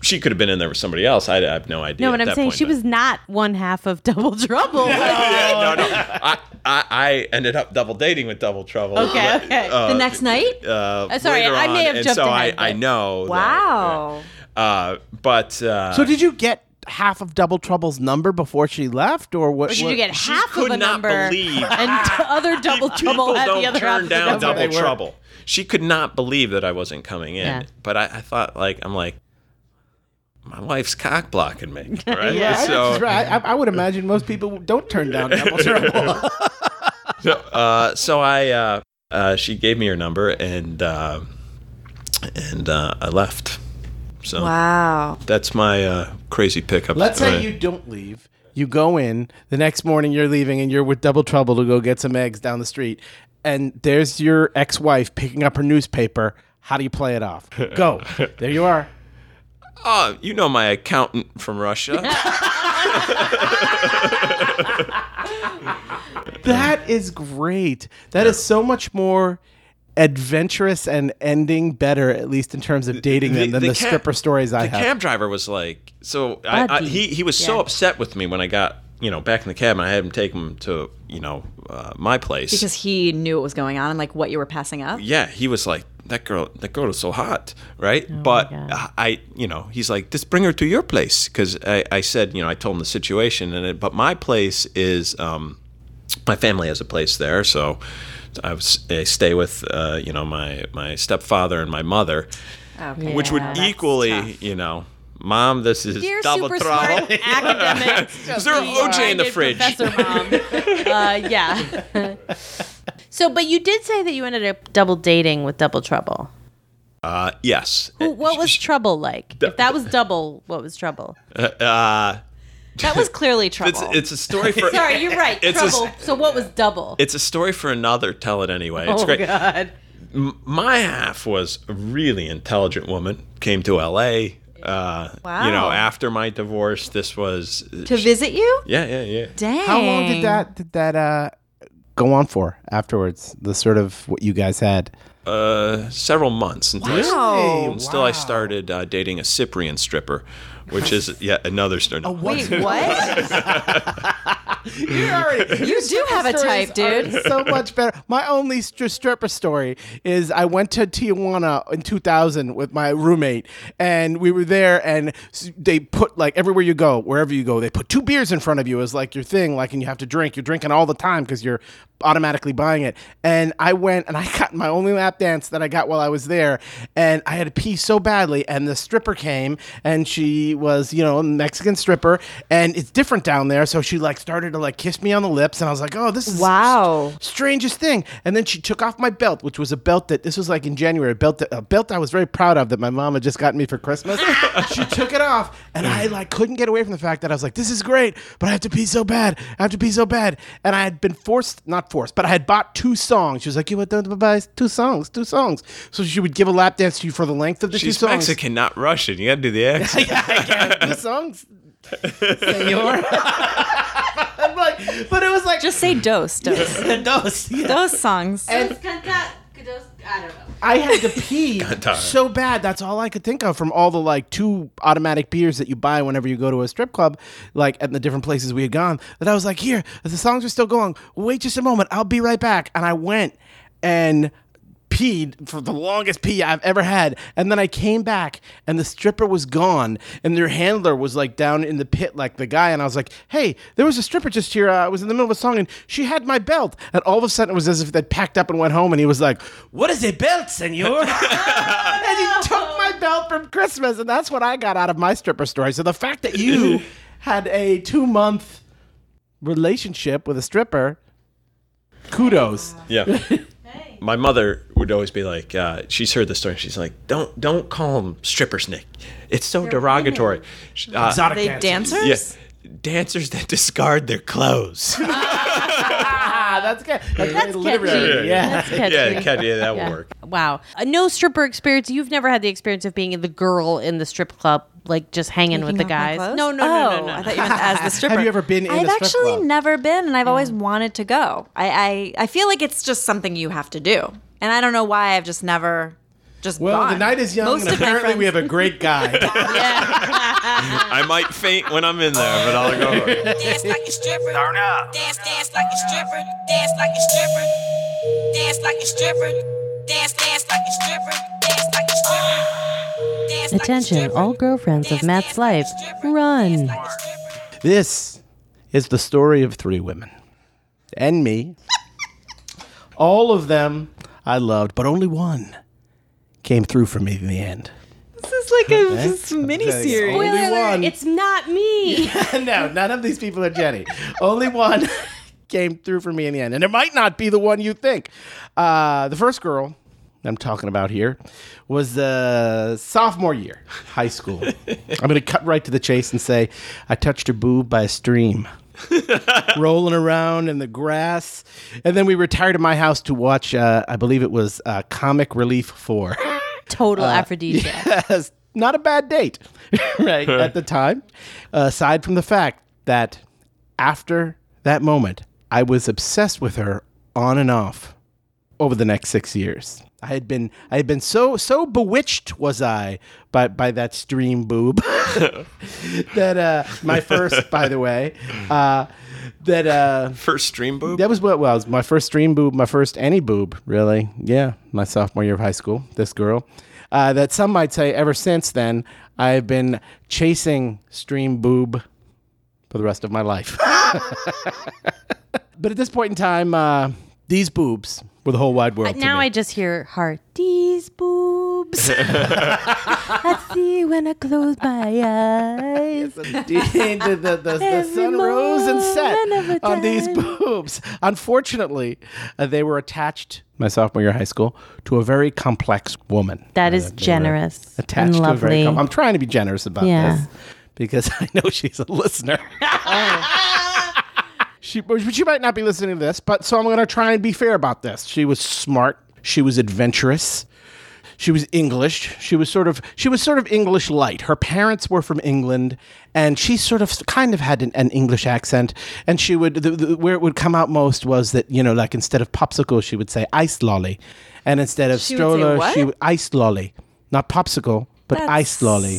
she could have been in there with somebody else. I, I have no idea. No, at but I'm saying point, she but- was not one half of Double [LAUGHS] Trouble. Yeah, no, no. I, I, I ended up double dating with Double Trouble. Okay, okay. the next night? Uh, Uh, sorry, later I may on, have and jumped so ahead, I, I but- know. that, Wow. uh, but uh, So did you get half of Double Trouble's number before she left, or what? Or did what- you get She half of could a not number believe- and t- [LAUGHS] other Double [LAUGHS] Trouble had the other half turn of the down number? double trouble. She could not believe that I wasn't coming in. Yeah. But I, I thought like I'm like my wife's cock blocking me, [LAUGHS] right? Yeah. I, so I, I would imagine most people don't turn down Double [LAUGHS] Trouble. uh, so I uh, uh, she gave me her number and uh, and uh, I left. So Wow. that's my uh, crazy pickup. Let's say you don't leave. You go in. The next morning, you're leaving, and you're with Double Trouble to go get some eggs down the street. And there's your ex-wife picking up her newspaper. How do you play it off? [LAUGHS] Go. there you are. Oh, you know my accountant from Russia. [LAUGHS] That is great. That is so much more adventurous and ending better, at least in terms of dating The- them, than the the, cab- stripper stories I the have. The cab driver was like, so I, I, he he was so upset with me when I got you know back in the cabin, I had him take him to you know uh, my place Because he knew what was going on and like what you were passing up. yeah he was like that girl that girl is so hot right Oh but I you know he's like just bring her to your place because I, I said you know I told him the situation and it, but my place is um my family has a place there so. I, was, I stay with, uh, you know, my, my stepfather and my mother, Okay. which would Yeah, that's equally, tough. you know, mom, this is Dear double super trouble. smart [LAUGHS] academic. [LAUGHS] Is there an OJ in the fridge? Professor mom. [LAUGHS] uh, yeah. so, but you did say that you ended up double dating with Double Trouble. Uh, yes. Who- What was trouble like? If that was double, what was trouble? Uh, That was clearly trouble. it's, it's a story for. Sorry, you're right. It's a trouble. so what was double? It's a story for another. Tell it anyway. It's oh great. God. My half was a really intelligent woman. Came to L.A. Uh, You know, after my divorce, this was. to visit you? Yeah, yeah, yeah. Dang. How long did that did that uh, go on for afterwards? The sort of what you guys had. uh, several months until, I, Wow. until I started uh, dating a Cyprian stripper, which is yet another story. Oh, wait, what? [LAUGHS] [LAUGHS] You already- You do have a type, dude. so much better. My only stri- stripper story is I went to Tijuana in 2000 with my roommate, and we were there, and they put like everywhere you go, wherever you go, they put two beers in front of you as like your thing, like, and you have to drink. You're drinking all the time because you're automatically buying it. And I went and I [LAUGHS] got my only lap dance that I got while I was there, and I had to pee so badly, and the stripper came, and she was, you know, a Mexican stripper, and it's different down there, so she like started to like kiss me on the lips, and I was like, oh, this is Wow. strangest thing. And then she took off my belt, which was a belt that this was like in January, a belt that, a belt I was very proud of that my mom had just gotten me for Christmas. [LAUGHS] she took it off, and I mm. like couldn't get away from the fact that I was like, this is great, but I have to pee so bad. I have to pee so bad. And I had been forced, not forced, but I had bought two songs. She was like, you want to buy two songs, two songs. So she would give a lap dance to you for the length of the She's two songs. Mexican, not Russian. You got to do the [LAUGHS] accent. yeah, I get it. Two songs. [LAUGHS] Senor. I'm like, but it was like Just say dose, dose. those. [LAUGHS] Yeah. Those songs. I don't know. I had to pee [LAUGHS] so bad. That's all I could think of from all the like two automatic beers that you buy whenever you go to a strip club, like at the different places we had gone. That I was like, here, the songs are still going. Wait just a moment. I'll be right back. And I went and peed for the longest pee I've ever had. And then I came back and the stripper was gone and their handler was like down in the pit like the guy and I was like, "Hey, there was a stripper just here. Uh, I was in the middle of a song and she had my belt." And all of a sudden it was as if they'd packed up and went home and he was like, "What is a belt, senor?" [LAUGHS] [LAUGHS] and he took my belt from Christmas and that's what I got out of my stripper story. So the fact that you [LAUGHS] had a 2-month relationship with a stripper, kudos. Yeah. My mother would always be like, uh, she's heard the story. She's like, don't don't call them strippers, Nick. It's so derogatory. Sh- Uh, Exotic they dancers. dancers? yeah, dancers that discard their clothes. [LAUGHS] That's good. That's, very catchy. literary. Yeah. That's [LAUGHS] catchy. yeah, Kat, yeah, that Yeah. will work. Wow. Uh, no stripper experience. You've never had the experience of being the girl in the strip club, like just hanging with the Taking off my guys. clothes? No, no, oh, no, no, no. I thought you meant as the [LAUGHS] stripper. Have you ever been in I've a strip actually club? never been, and I've always wanted to go. I, I I feel like it's just something you have to do, and I don't know why I've just never just. Well, the night is young, Most and apparently we have a great [LAUGHS] guy. I might faint when I'm in there, but I'll go. Dance like a stripper. Turn up. Dance, dance like a stripper. Dance like a stripper. Dance like a stripper. Dance, dance like a stripper. Dance like a stripper. Dance like a Attention, stripper. all girlfriends of Matt's dance life. stripper. Run. Dance like this is the story of three women and me. All of them I loved, but only one came through for me in the end. This is like a mini Only series. one. It's not me. [LAUGHS] no, none of these people are Jenny. Only one [LAUGHS] came through for me in the end. And it might not be the one you think. Uh, the first girl I'm talking about here was the sophomore year, high school. [LAUGHS] I'm going to cut right to the chase and say I touched her boob by a stream. rolling around in the grass. And then we retired to my house to watch, uh, I believe it was uh, Comic Relief 4. Total uh, aphrodisiac. Yes, not a bad date, [LAUGHS] right, at the time. aside from the fact that after that moment, I was obsessed with her on and off over the next six years. I had been I had been so so bewitched was I by by that stream boob [LAUGHS] that uh my first by the way uh that uh First stream boob. that was what well, was my first stream boob, my first any boob, really. Yeah, my sophomore year of high school. This girl, uh, that some might say ever since then I've been chasing stream boob for the rest of my life. [LAUGHS] but at this point in time, uh, these boobs were the whole wide world. to now me. I just hear heart. These boobs. [LAUGHS] I see when I close my eyes. the, [LAUGHS] the, the, the, the sun rose and set on these time. boobs. Unfortunately, uh, they were attached, my sophomore year of high school, to a very complex woman. That Uh, is generous Attached and to a very lovely. com- I'm trying to be generous about Yeah. this because [LAUGHS] I know she's a listener. She, she might not be listening to this, but so I'm going to try and be fair about this. She was smart. She was adventurous. she was English. She was sort of she was sort of English light. Her parents were from England, and she sort of kind of had an, an English accent. And she would the, the, where it would come out most was that you know like instead of popsicle she would say ice lolly, and instead of She stroller what? she would ice lolly, not popsicle but ice lolly.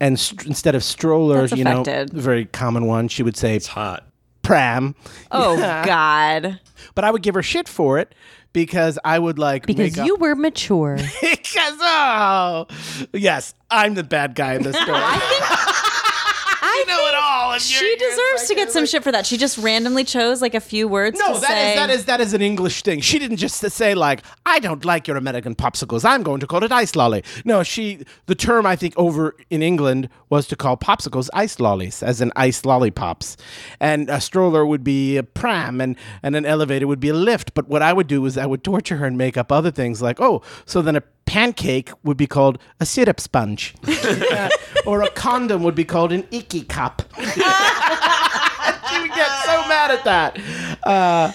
And st- instead of stroller, That's you know, affected. the very common one, she would say It's hot. Pram. Oh [LAUGHS] God. But I would give her shit for it because I would like Because make up- you were mature. [LAUGHS] because oh yes, I'm the bad guy in this [LAUGHS] story. I know it all. and She deserves to get some shit for that. She just randomly chose like a few words. No, that is say. that is that is an English thing. She didn't just say like, "I don't like your American popsicles. I'm going to call it ice lolly." No, she the term I think over in England was to call popsicles ice lollies, as in ice lollipops, and a stroller would be a pram, and and an elevator would be a lift. But what I would do is I would torture her and make up other things like, "Oh, so then a pancake would be called a syrup sponge, [LAUGHS] Yeah. or a condom would be called an icky cup." [LAUGHS] she would get so mad at that. Uh,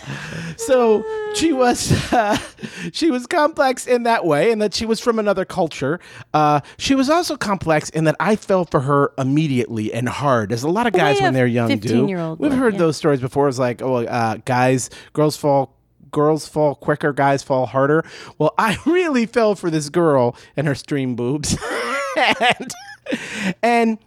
so she was uh, [LAUGHS] she was complex in that way, and that she was from another culture. Uh, she was also complex in that I fell for her immediately and hard, as a lot of guys when they're young do. 15-year-old We've heard yeah. those stories before. It's like, oh, uh, guys, girls fall. Girls fall quicker, guys fall harder. Well, I [LAUGHS] really fell for this girl and her stream boobs, [LAUGHS] and and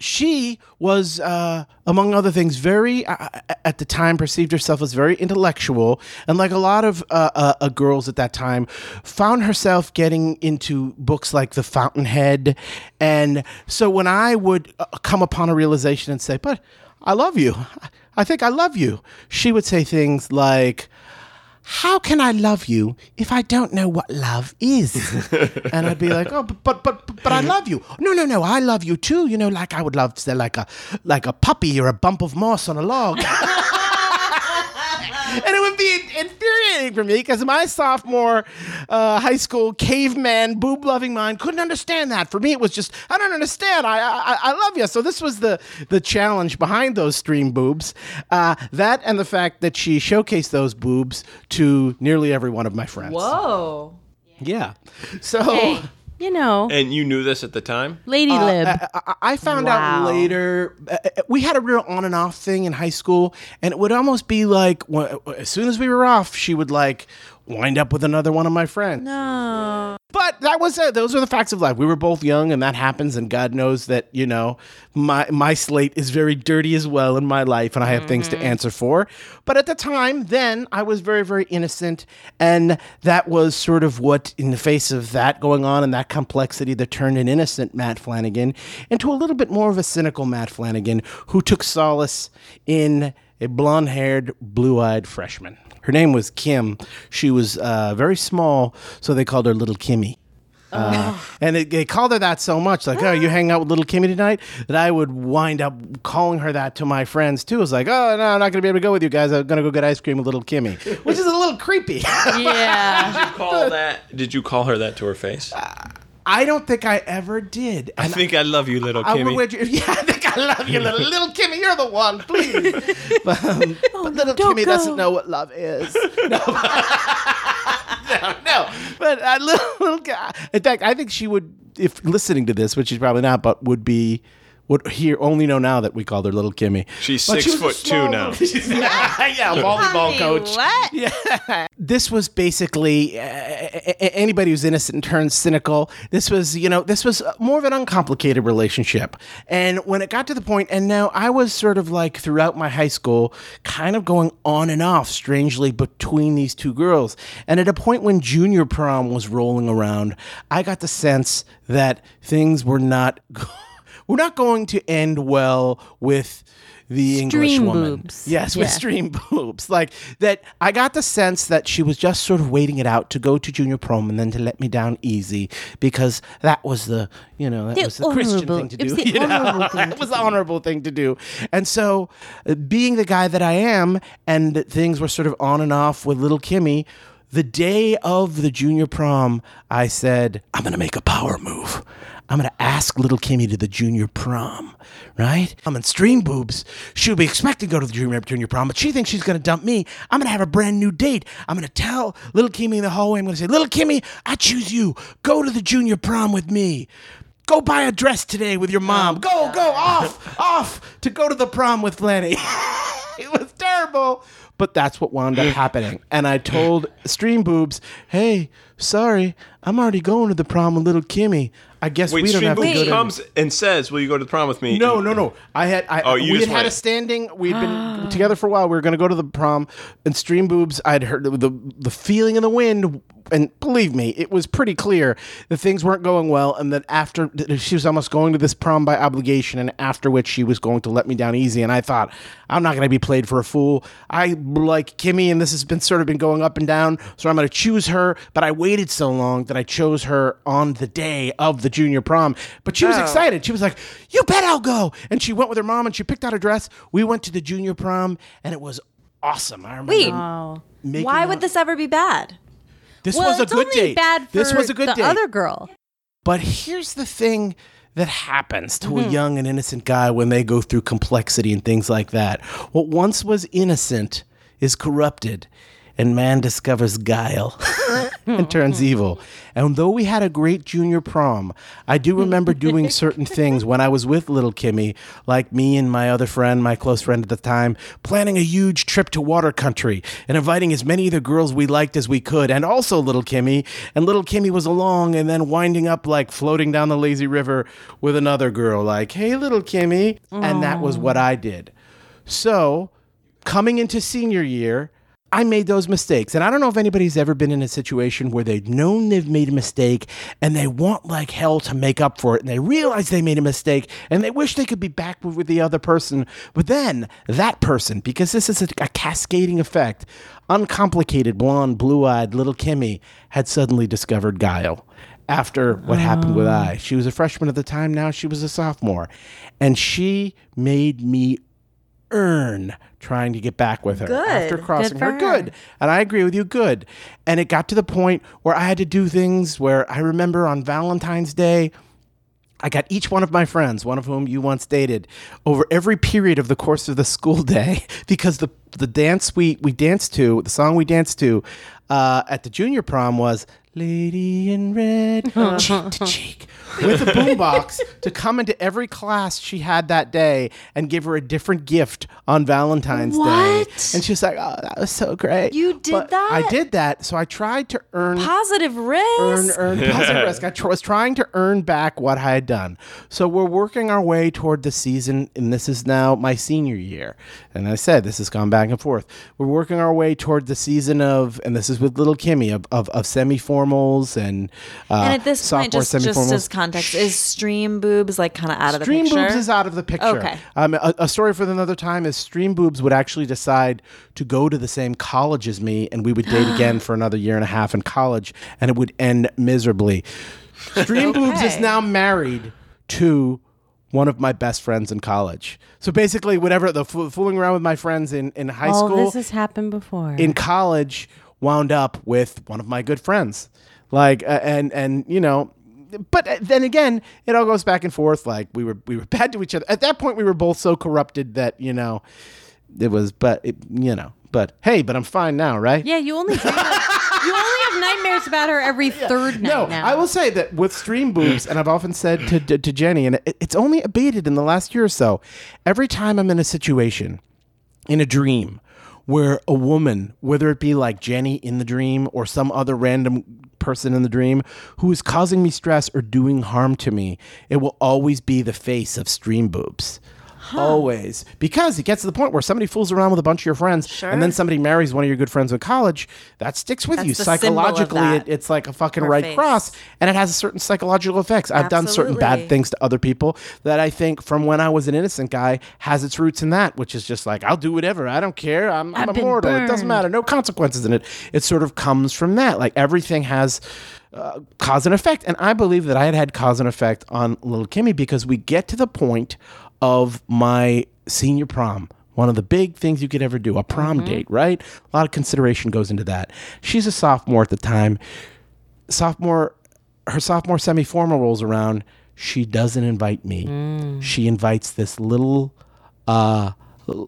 she was, uh, among other things, very uh, at the time perceived herself as very intellectual, and like a lot of uh, uh, uh, girls at that time, found herself getting into books like The Fountainhead, and so when I would uh, come upon a realization and say, "But I love you," I think I love you, she would say things like. How can I love you if I don't know what love is? [LAUGHS] and I'd be like, oh, but, but but but I love you. No, no, no, I love you too. You know, like I would love to say like a like a puppy or a bump of moss on a log. [LAUGHS] and it would be infuriating for me because my sophomore uh, high school caveman boob loving mind couldn't understand that. For me, it was just I don't understand. I I, I love you. So this was the the challenge behind those stream boobs. Uh, that and the fact that she showcased those boobs to nearly every one of my friends. Whoa. Yeah. So. hey, you know, And you knew this at the time? Lady Lib. I, I- I found out later. uh, uh, We had a real on and off thing in high school, and it would almost be like wh- as soon as we were off, she would like wind up with another one of my friends. no. But that was it. Those are the facts of life. We were both young, and that happens. And God knows that you know my my slate is very dirty as well in my life, and I have things to mm-hmm. answer for. But at the time, then I was very very innocent, and that was sort of what, in the face of that going on and that complexity, that turned an innocent Matt Flanagan into a little bit more of a cynical Matt Flanagan, who took solace in a blonde haired, blue eyed freshman. Her name was Kim. She was uh, very small, so they called her Little Kimmy. Uh, and it, they called her that so much, like, oh, you hang out with little Kimmy tonight? That I would wind up calling her that to my friends too. It was like, oh, no, I'm not going to be able to go with you guys. I'm going to go get ice cream with little Kimmy, which is a little creepy. Yeah. Call that? Did you call her that to her face? I don't think I ever did. I And think I love you, little I, Kimmy. would- yeah, I think I love you, little little [LAUGHS] Kimmy. You're the one, please. [LAUGHS] but, um, but little Kimmy doesn't know what love is. [LAUGHS] No, no, no. But uh, little, little guy. In fact, I think she would, if listening to this, which she's probably not, but would be. Would hear only know now that we called her little Kimmy. She's But six she foot two now. [LAUGHS] [LAUGHS] yeah, yeah, volleyball coach. What? Yeah. This was basically uh, a- a- anybody who's innocent turns cynical. This was, you know, this was more of an uncomplicated relationship. And when it got to the point, and now I was sort of like throughout my high school, kind of going on and off strangely between these two girls. And at a point when junior prom was rolling around, I got the sense that things were not. [LAUGHS] We're not going to end well with the English Stream woman. boobs. Yes, with stream [LAUGHS] boobs. Like that I got the sense that she was just sort of waiting it out to go to junior prom and then to let me down easy because that was the, you know, that The was the Christian thing to do. [LAUGHS] you know? [LAUGHS] it was the honorable thing to do. And so uh, being the guy that I am and that things were sort of on and off with little Kimmy, the day of the junior prom, I said, I'm going to make a power move. I'm gonna ask little Kimmy to the junior prom, right? I'm in stream boobs. She'll be expected to go to the junior junior prom, but she thinks she's gonna dump me. I'm gonna have a brand new date. I'm gonna tell little Kimmy in the hallway. I'm gonna say, little Kimmy, I choose you. Go to the junior prom with me. Go buy a dress today with your mom. go, go, off, off to go to the prom with Lenny. [LAUGHS] it was terrible. But that's what wound up happening. And I told Stream Boobs, hey, sorry, I'm already going to the prom with little Kimmy. I guess Wait, we don't have to go Boobs to comes and says, "Will you go to the prom with me?" no, no, no. I had. I, Oh, you we had just had a went. standing. We'd been [GASPS] together for a while. We were going to go to the prom, and Stream Boobs. I'd heard the, the the feeling in the wind, and believe me, it was pretty clear that things weren't going well, and that after she was almost going to this prom by obligation, and after which she was going to let me down easy. And I thought, I'm not going to be played for a fool. I like Kimmy, and this has been sort of been going up and down, so I'm going to choose her. But I waited so long that I chose her on the day of the junior prom. But she was oh. excited. She was like, "You bet I'll go!" And she went with her mom, and she picked out a dress. We went to the junior prom, and it was awesome. I remember. Wait, Oh. making why out- would this ever be bad? This Well, was a good date. bad for this was a good the date. other girl. But here's the thing that happens to Mm-hmm. a young and innocent guy when they go through complexity and things like that. What once was innocent is corrupted, and man discovers guile [LAUGHS] and turns mm-hmm. evil. And though we had a great junior prom, I do remember doing [LAUGHS] certain things when I was with little Kimmy, like me and my other friend, my close friend at the time, planning a huge trip to water country and inviting as many of the girls we liked as we could, and also little Kimmy. And little Kimmy was along and then winding up like floating down the lazy river with another girl, like, hey, little Kimmy. And that was what I did. So, coming into senior year, I made those mistakes. And I don't know if anybody's ever been in a situation where they've known they've made a mistake and they want like hell to make up for it. And they realize they made a mistake and they wish they could be back with, the other person. But then that person, because this is a, a cascading effect, uncomplicated, blonde, blue eyed little Kimmy had suddenly discovered guile after what happened with oh. I. She was a freshman at the time, now she was a sophomore. And she made me earn trying to get back with her Good. after crossing for her. her. Good. And I agree with you, good. And it got to the point where I had to do things where I remember on Valentine's Day, I got each one of my friends, one of whom you once dated, over every period of the course of the school [LAUGHS] day, because the the dance we we danced to, the song we danced to uh, at the junior prom was "Lady in Red," [LAUGHS] cheek to cheek, with a boombox to come into every class she had that day and give her a different gift on Valentine's Day. What? And she was like, "Oh, that was so great." You did But I did that, so I tried to earn Positive risk. earn, earn [LAUGHS] positive risk. I tr- was trying to earn back what I had done. So we're working our way toward the season, and this is now my senior year. And I said this has gone back and forth. We're working our way toward the season of, and this is with little Kimmy of of, of semi-formals and uh, and at this point, just, just semi-formals. as context, is stream boobs like kind of out of the picture? Stream boobs is out of the picture. Okay. Um, a, a story for another time is Stream boobs would actually decide to go to the same college as me, and we would date [GASPS] again for another year and a half in college, and it would end miserably. Stream [LAUGHS] boobs is now married to one of my best friends in college. So basically, whatever the fo- fooling around with my friends in in high All school, this has happened before. in college wound up with one of my good friends like uh, and and you know but uh, then again it all goes back and forth like we were we were [LAUGHS] bad to each other at that point we were both so corrupted that you know it was but it, you know but hey but i'm fine now right yeah, you only dream of- you only have nightmares about her every [LAUGHS] third night no, now. I will say that with stream boobs, and I've often said to, to, to Jenny, and it, it's only abated in the last year or so. Every time I'm in a situation, in a dream, where a woman, whether it be like Jenny in the dream or some other random person in the dream who is causing me stress or doing harm to me, it will always be the face of stream boobs. Always. Because it gets to the point where somebody fools around with a bunch of your friends and then somebody marries one of your good friends in college, that sticks with you. That's of Psychologically, it, it's like a fucking Her right face. cross and it has a certain psychological effects. I've done certain bad things to other people that I think from when I was an innocent guy has its roots in that, which is just like, I'll do whatever. I don't care. I'm, I'm immortal. It doesn't matter. No consequences in it. It sort of comes from that. Like everything has uh, cause and effect. And I believe that I had had cause and effect on little Kimmy because we get to the point of my senior prom. One of the big things you could ever do, a prom date, right? A lot of consideration goes into that. She's a sophomore at the time sophomore her sophomore semi-formal rolls around she doesn't invite me. She invites this little uh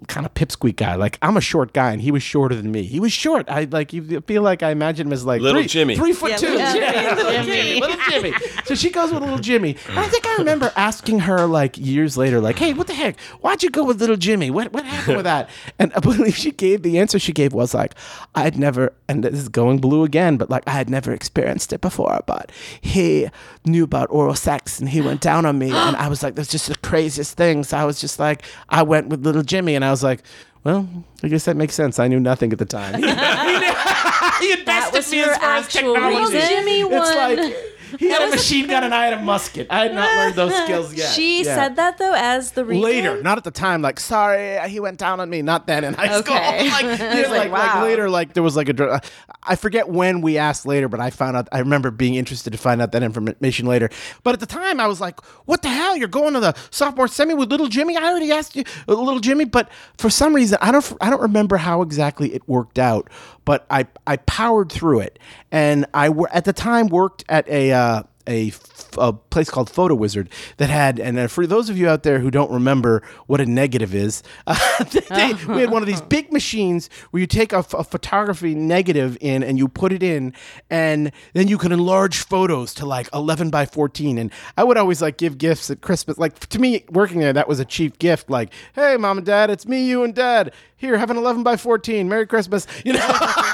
kind of pipsqueak guy. Like I'm a short guy, and he was shorter than me. He was short. I like you feel like I imagine him as like Little three, Jimmy. three foot Yeah, two. little Yeah, Jimmy. little Jimmy. Jimmy, little Jimmy. So she goes with little Jimmy. [LAUGHS] And I think I remember asking her like years later, like, "Hey, what the heck? Why'd you go with little Jimmy? What what happened with that?" [LAUGHS] And I believe she gave the answer she gave was like, "I had never," and this is going blue again, but like I had never experienced it before, but he knew about oral sex and he went down on me, and I was like, "That's just the craziest thing." So I was just like, I went with little Jimmy, and I was like. Well, I guess that makes sense. I knew nothing at the time. [LAUGHS] he invested [LAUGHS] was me your as far as actual technology. reason? Jimmy It's won. like he had a machine gun and I had a musket. I had not learned those [LAUGHS] skills yet. She Yeah. said that though as the reason. later, not at the time. Like, sorry, he went down on me. Not then in high school. [LAUGHS] Like, I yeah, was like, like, like wow. later, like there was like a. dr- I forget when we asked later, but I found out. I remember being interested to find out that information later. But at the time, I was like, "What the hell? You're going to the sophomore semi with little Jimmy? I already asked you, uh, little Jimmy." But for some reason, I don't. I don't remember how exactly it worked out. But I I powered through it, and I wor- at the time worked at a. Uh, a, a place called Photo Wizard that had, and uh, for those of you out there who don't remember what a negative is, uh, [LAUGHS] they, we had one of these big machines where you take a photography negative in and you put it in, and then you can enlarge photos to like 11 by 14. And I would always like give gifts at Christmas. Like to me, working there, that was a cheap gift. Like, hey, mom and dad, it's me, you, and dad. Here, have an 11 by 14. Merry Christmas. [LAUGHS] You know.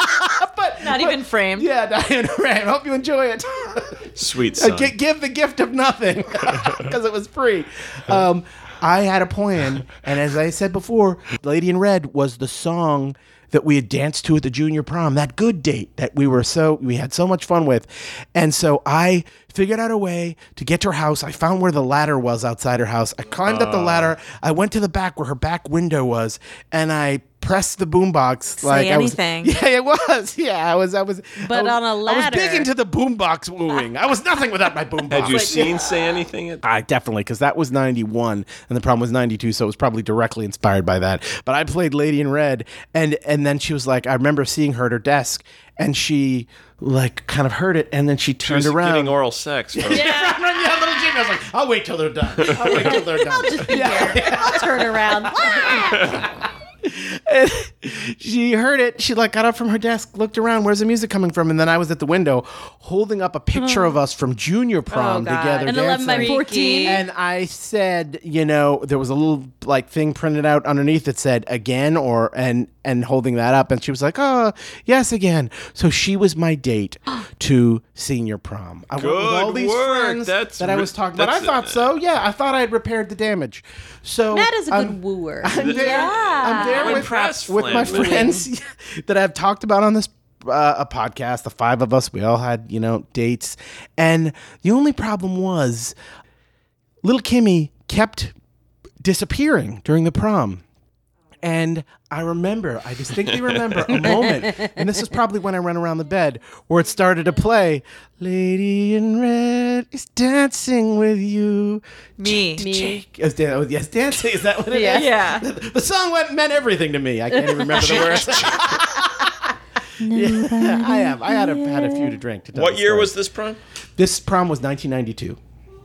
But Not even framed. Yeah, Diane [LAUGHS] Rand. Hope you enjoy it. [LAUGHS] Sweet Uh, son. gi- give the gift of nothing [LAUGHS] because it was free. Um, I had a plan, and as I said before, "Lady in Red" was the song that we had danced to at the junior prom. That good date that we were so we had so much fun with, and so I figured out a way to get to her house. I found where the ladder was outside her house. I climbed up the ladder. I went to the back where her back window was, and I pressed the boombox like I was- anything. [LAUGHS] yeah, it was. Yeah, I was. I was. But I was- on I was big ladder. into the boombox wooing. I was nothing without my boombox. Had you seen Say Anything? At- I definitely, because that was 91 and the problem was 92, so it was probably directly inspired by that. But I played Lady in Red, and and then she was like, I remember seeing her at her desk, and she like kind of heard it, and then she She turned was around. getting oral sex. [LAUGHS] From, yeah, little Jimmy. I was like, I'll wait till they're done. I'll wait till they're [LAUGHS] done. I'll just be here. I'll turn around. And she heard it. She like got up from her desk, looked around. Where's the music coming from? And then I was at the window, holding up a picture of hmm. us from junior oh, prom God. together. An 11 by dancing. 14. And I said, you know, there was a little like thing printed out underneath that said again or and and holding that up and she was like, "Oh, yes again." So she was my date [GASPS] to senior prom. I went with Good all these work. friends That's that I was talking about. I that's- thought so. Yeah, I thought I had repaired the damage. So Matt is a good I'm- wooer. I'm there, I'm there I'm with, impressed, with my friends [LAUGHS] that I've talked about on this uh, a podcast. The five of us, we all had you know dates, and the only problem was little Kimmy kept disappearing during the prom. And I remember, I distinctly remember a moment, and this is probably when I ran around the bed, where it started to play, Lady in Red is dancing with you. Me. Cheek to cheek. Yes, dan- oh, yes, dancing. Is that what it is? Yeah. Yeah. The song went, meant everything to me. I can't even remember the [LAUGHS] words. [LAUGHS] yeah, I have. I had a, had a few to drink. To what year story. was this prom? this? Prom was 1992.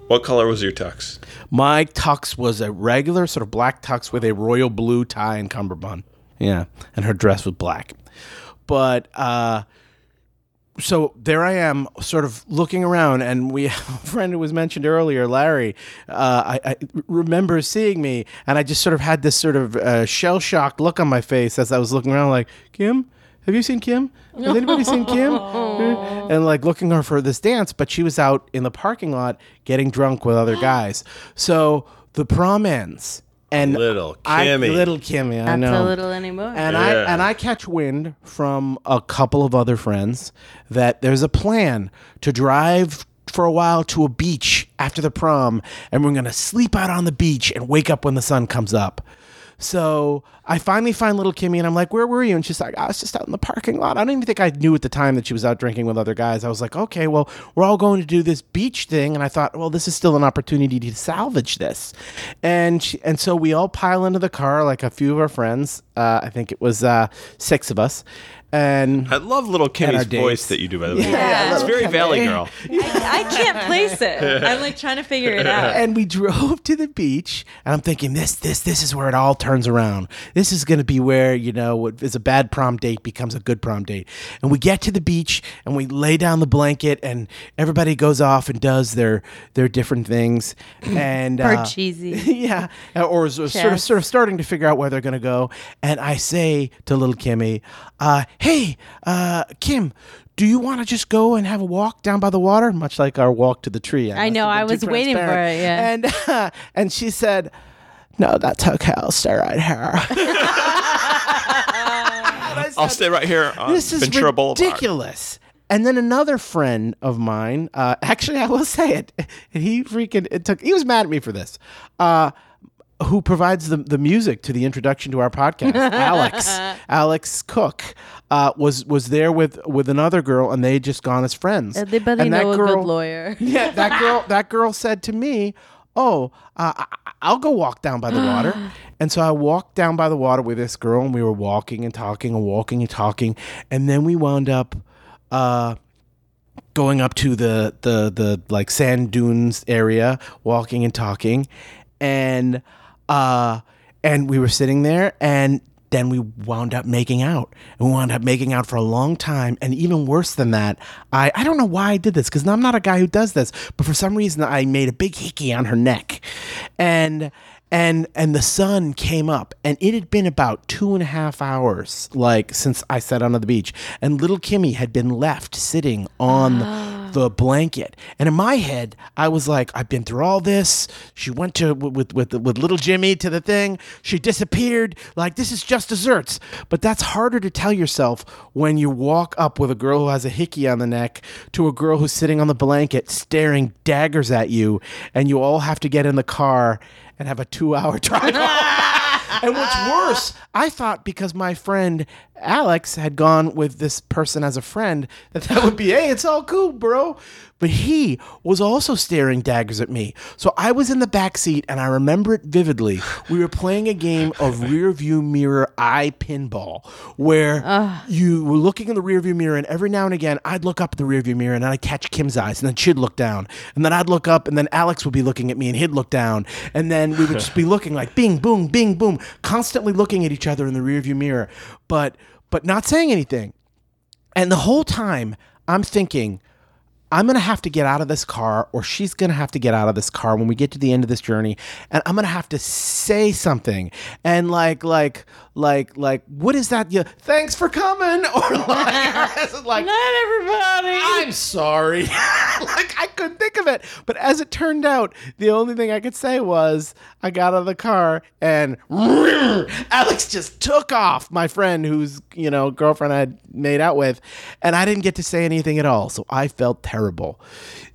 What color was your tux? My tux was a regular sort of black tux with a royal blue tie and cummerbund. Yeah, and her dress was black. But uh, so there I am, sort of looking around, and we [LAUGHS] have a friend who was mentioned earlier, Larry. Uh, I, I remember seeing me, and I just sort of had this sort of uh, shell shocked look on my face as I was looking around, like Kim. Have you seen Kim? Has anybody seen Kim? [LAUGHS] and like looking her for this dance, but she was out in the parking lot getting drunk with other [GASPS] guys. So the prom ends, and Little I, Kimmy. little Kimmy, I Not know. so little anymore. And Yeah. I and I catch wind from a couple of other friends that there's a plan to drive for a while to a beach after the prom, and we're gonna sleep out on the beach and wake up when the sun comes up. So I finally find little Kimmy and I'm like, Where were you? And she's like, I was just out in the parking lot. I don't even think I knew at the time that she was out drinking with other guys. I was like, Okay, well, we're all going to do this beach thing. And I thought, Well, this is still an opportunity to salvage this. And she, and so we all pile into the car, like a few of our friends. Uh, I think it was uh, six of us. And I love little Kimmy's voice that you do, by the way. Yeah. It's very Valley Girl. [LAUGHS] I, I can't place it. I'm like trying to figure it out. and we drove to the beach and i'm thinking this this this is where it all turns around this is going to be where you know what is a bad prom date becomes a good prom date and we get to the beach and we lay down the blanket and everybody goes off and does their their different things [LAUGHS] and uh, Parcheesi. [LAUGHS] yeah or is sort of sort of starting to figure out where they're going to go and i say to little kimmy uh, hey uh, kim do you want to just go and have a walk down by the water, much like our walk to the tree? I must know, I was waiting for it, yeah. And uh, [LAUGHS] and she said, "No, that's okay. I'll stay right here." [LAUGHS] I'll stay right here on this is Ventura Boulevard. ridiculous. And then another friend of mine, uh, [LAUGHS] actually, I will say it. He freaking it took. He was mad at me for this. Uh, who provides the, the music to the introduction to our podcast? Alex, Alex Cook, uh, was was there with with another girl, and they had just gone as friends. Everybody and that know a girl, good lawyer. [LAUGHS] yeah, that girl. That girl said to me, "Oh, uh, I'll go walk down by the [GASPS] water." and so I walked down by the water with this girl, and we were walking and talking and walking and talking, and then we wound up. Uh, going up to the the the like sand dunes area, walking and talking, and uh and we were sitting there and then we wound up making out. And we wound up making out for a long time. And even worse than that i i don't know why i did this because i'm not a guy who does this but for some reason i made a big hickey on her neck. And and and the sun came up and it had been about two and a half hours like since i sat on the beach. And little kimmy had been left sitting on oh. The blanket. And in my head i was like i've been through all this. She went to with with with little jimmy to the thing. She disappeared. Like this is just desserts. But that's harder to tell yourself when you walk up with a girl who has a hickey on the neck to a girl who's sitting on the blanket staring daggers at you and you all have to get in the car and have a two hour [LAUGHS] drive. [LAUGHS] And what's worse, I thought because my friend Alex had gone with this person as a friend, that that would be, hey, it's all cool, bro. But he was also staring daggers at me. So I was in the back seat, and I remember it vividly. We were playing a game of rear view mirror eye pinball, where you were looking in the rear view mirror, and every now and again, I'd look up in the rear view mirror, and I'd catch Kim's eyes, and then she'd look down, and then I'd look up, and then Alex would be looking at me, and he'd look down, and then we would just be [LAUGHS] looking like bing, boom, bing, boom, constantly looking at each other in the rear view mirror, but but not saying anything. And the whole time, I'm thinking, I'm going to have to get out of this car, or she's going to have to get out of this car when we get to the end of this journey. And I'm going to have to say something. And like, like, like, like, what is that? Yeah, thanks for coming. [LAUGHS] Or like, [LAUGHS] like Not everybody. I'm sorry. [LAUGHS] like I couldn't think of it. But as it turned out, the only thing I could say was I got out of the car and Alex just took off my friend whose, you know, girlfriend I had made out with, and I didn't get to say anything at all. So I felt terrible terrible.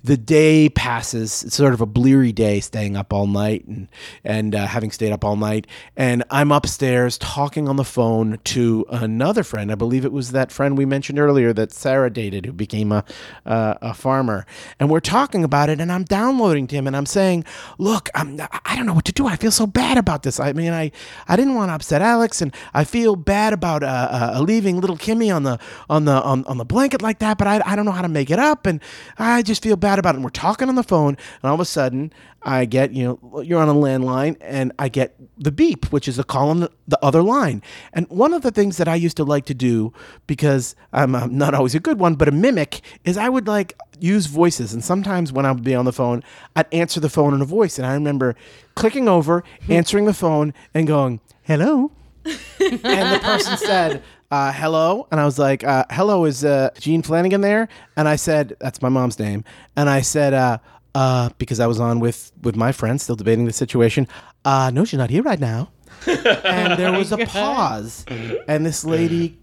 The day passes. It's sort of a bleary day staying up all night and and uh, having stayed up all night. And I'm upstairs talking on the phone to another friend. I believe it was that friend we mentioned earlier that Sarah dated who became a uh, a farmer. And we're talking about it and I'm downloading to him and I'm saying, "Look, I'm I don't know what to do. I feel so bad about this. I mean, I I didn't want to upset Alex and I feel bad about uh, uh, leaving little Kimmy on the on the on, on the blanket like that, but I I don't know how to make it up and I just feel bad about it." And we're talking on the phone and all of a sudden I get, you know, you're on a landline and I get the beep, which is a call on the, the other line. And one of the things that I used to like to do, because I'm, I'm not always a good one, but a mimic, is I would like use voices. And sometimes when I would be on the phone, I'd answer the phone in a voice. And I remember clicking over, [LAUGHS] answering the phone, and going, hello. [LAUGHS] and the person said, uh, hello. And I was like, uh, hello, is uh, Gene Flanagan there? And I said, that's my mom's name. And I said, uh, uh, because I was on with, with my friend, still debating the situation. Uh, no, she's not here right now. [LAUGHS] and there was a pause. And this lady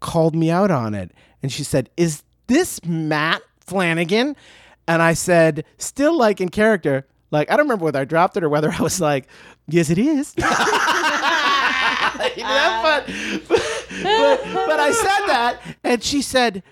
called me out on it. And she said, Is this Matt Flanagan? And I said, still like in character, like, I don't remember whether I dropped it or whether I was like, Yes, it is. [LAUGHS] You know, but, but, [LAUGHS] but, but I said that, and she said,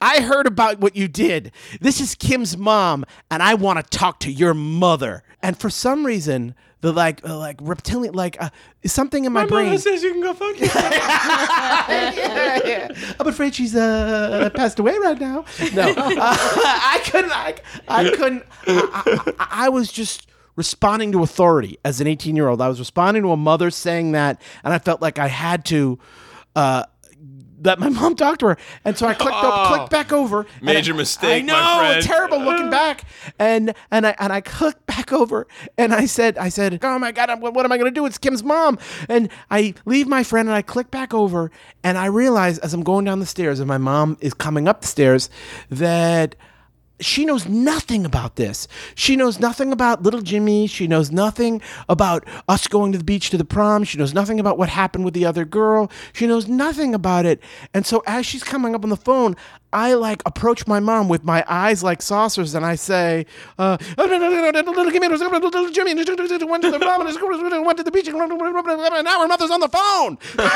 I heard about what you did. This is Kim's mom, and I want to talk to your mother. And for some reason, the like, uh, like reptilian, like uh, something in my, brain. says you can go fuck yourself. yeah, [LAUGHS] yeah. I'm afraid she's uh, passed away right now. No, uh, [LAUGHS] [LAUGHS] I couldn't. I, I couldn't. I, I, I was just responding to authority as an 18 year old. I was responding to a mother saying that, and I felt like I had to. Uh, let my [LAUGHS] mom talked to her, and so I clicked up, clicked back over. Major I- mistake, I know, terrible looking back, and and I and I clicked back over, and I said, I said, oh my god, I'm, what am I going to do? It's Kim's mom, and I leave my friend, and I click back over, and I realize as I'm going down the stairs, and my mom is coming up the stairs, that she knows nothing about this. She knows nothing about little Jimmy. She knows nothing about us going to the beach to the prom. She knows nothing about what happened with the other girl. She knows nothing about it. And so as she's coming up on the phone, I like approach my mom with my eyes like saucers and I say, uh, little Jimmy, went to the prom and went to the beach and now her mother's on the phone. [LAUGHS] and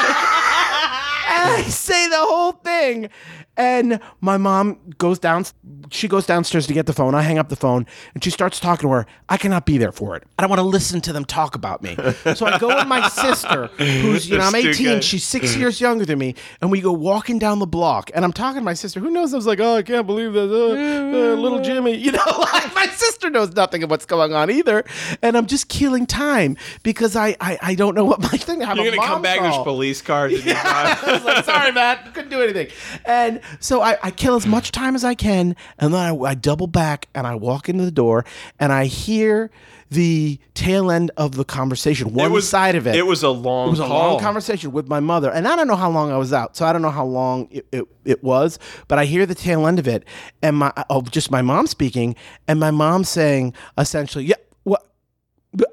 I say the whole thing. And my mom goes down, she goes downstairs to get the phone. I hang up the phone and she starts talking to her. I cannot be there for it. I don't want to listen to them talk about me. So I go with my sister, who's, you [LAUGHS] know, I'm 18, she's six years younger than me. And we go walking down the block. And I'm talking to my sister, who knows? I was like, oh, I can't believe that. Uh, uh, little Jimmy. [LAUGHS] You know, like my sister knows nothing of what's going on either. And I'm just killing time because I, I, I don't know what my thing. You're gonna come back call. with police cars. [LAUGHS] I was like, sorry, Matt, couldn't do anything. And so I, I kill as much time as I can, and then I, I double back and I walk into the door, and I hear the tail end of the conversation, one was- side of it. it was a long It was a call. long conversation with my mother, and I don't know how long I was out, so I don't know how long it, it, it was, but I hear the tail end of it, and my of just my mom speaking, and my mom saying essentially, yeah, what.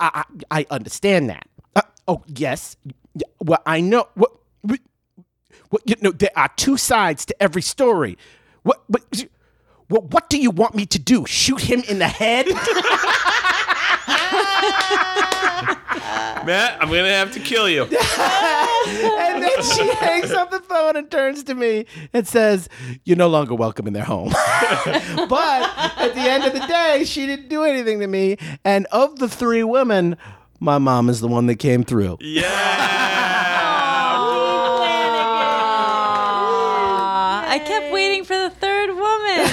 I, I, I understand that. Uh, oh yes, Yeah, well I know what. what what you know, there are two sides to every story. What what what, what do you want me to do? Shoot him in the head? [LAUGHS] Matt, I'm gonna have to kill you. [LAUGHS] and then she [LAUGHS] hangs up the phone and turns to me and says, "You're no longer welcome in their home." but at the end of the day, she didn't do anything to me. And of the three women, my mom is the one that came through. Yeah.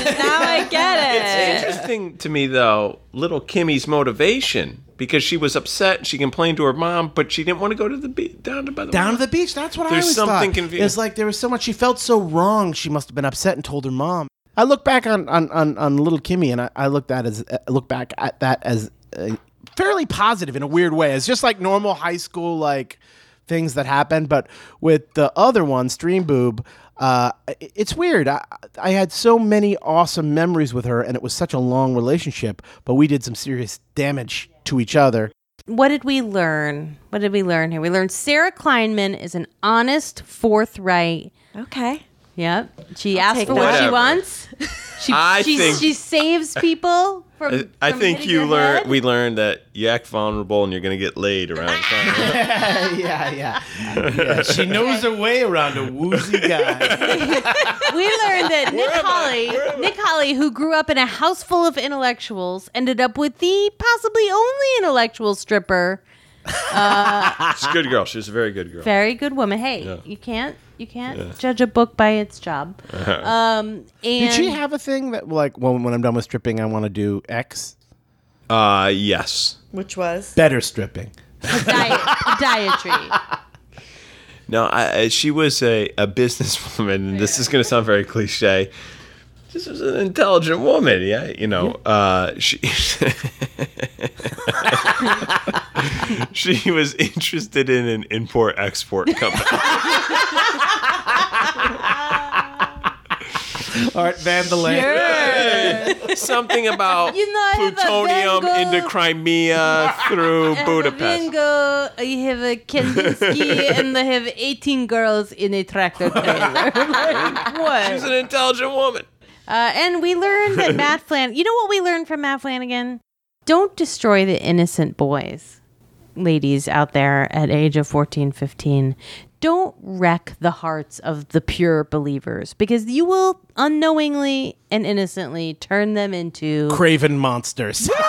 Woman. [LAUGHS] Now I get it. It's interesting to me though, little Kimmy's motivation because she was upset. She complained to her mom, but she didn't want to go to the beach down to by the Down to the beach. That's what I There's always something thought. confusing. It's like there was so much. She felt so wrong. She must have been upset and told her mom. I look back on on, on, on little Kimmy, and I, I look that as uh, look back at that as uh, fairly positive in a weird way. It's just like normal high school like things that happen. But with the other one, Stream Boob, uh, it's weird. I, I had so many awesome memories with her, and it was such a long relationship. But we did some serious damage to each other. What did we learn? What did we learn here? We learned Sarah Kleinman is an honest, forthright. Okay. Yep. She asks take for that. what she wants. [LAUGHS] She, I she, think- she saves people from. I, I from think you your learned. We learned that you act vulnerable and you're gonna get laid around. [LAUGHS] yeah, yeah, yeah. She knows her way around a woozy guy. [LAUGHS] we learned that Nick am Holly, Where am I? Nick Holly, who grew up in a house full of intellectuals, ended up with the possibly only intellectual stripper. She's a good girl. She's a very good girl. Very good woman. Hey, Yeah. you can't you can't judge a book by its job. [LAUGHS] Um, and Did she have a thing that like when when I'm done with stripping, I want to do X? Uh, yes. Which was? Better stripping. diet, dietary? [LAUGHS] No, I, I- she was a, a businesswoman, and this is going to sound very cliche. This was an intelligent woman, yeah. You know, uh, she [LAUGHS] she was interested in an import export company. Art Vandelay. Something about You know, I have a plutonium Van Gogh- into Crimea through I have a Budapest. bingo. You have a Kandinsky, [LAUGHS] and they have 18 girls in a tractor trailer. [LAUGHS] Like, She's an intelligent woman. Uh, and we learned that [LAUGHS] Matt Flanagan. You know what we learned from Matt Flanagan? Don't destroy the innocent boys, ladies out there at age of 14, 15. Don't wreck the hearts of the pure believers because you will unknowingly and innocently turn them into Craven monsters. [LAUGHS]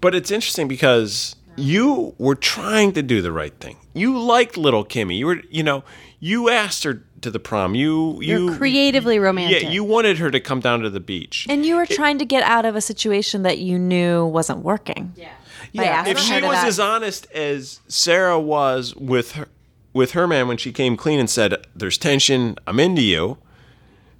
But it's interesting because you were trying to do the right thing. You liked little Kimmy. You were, you know, you asked her to the prom. You, you You're creatively romantic. Yeah, you wanted her to come down to the beach. And you were trying to get out of a situation that you knew wasn't working. Yeah. Yeah, if she was as honest as Sarah was with her with her man when she came clean and said, "There's tension. I'm into you,"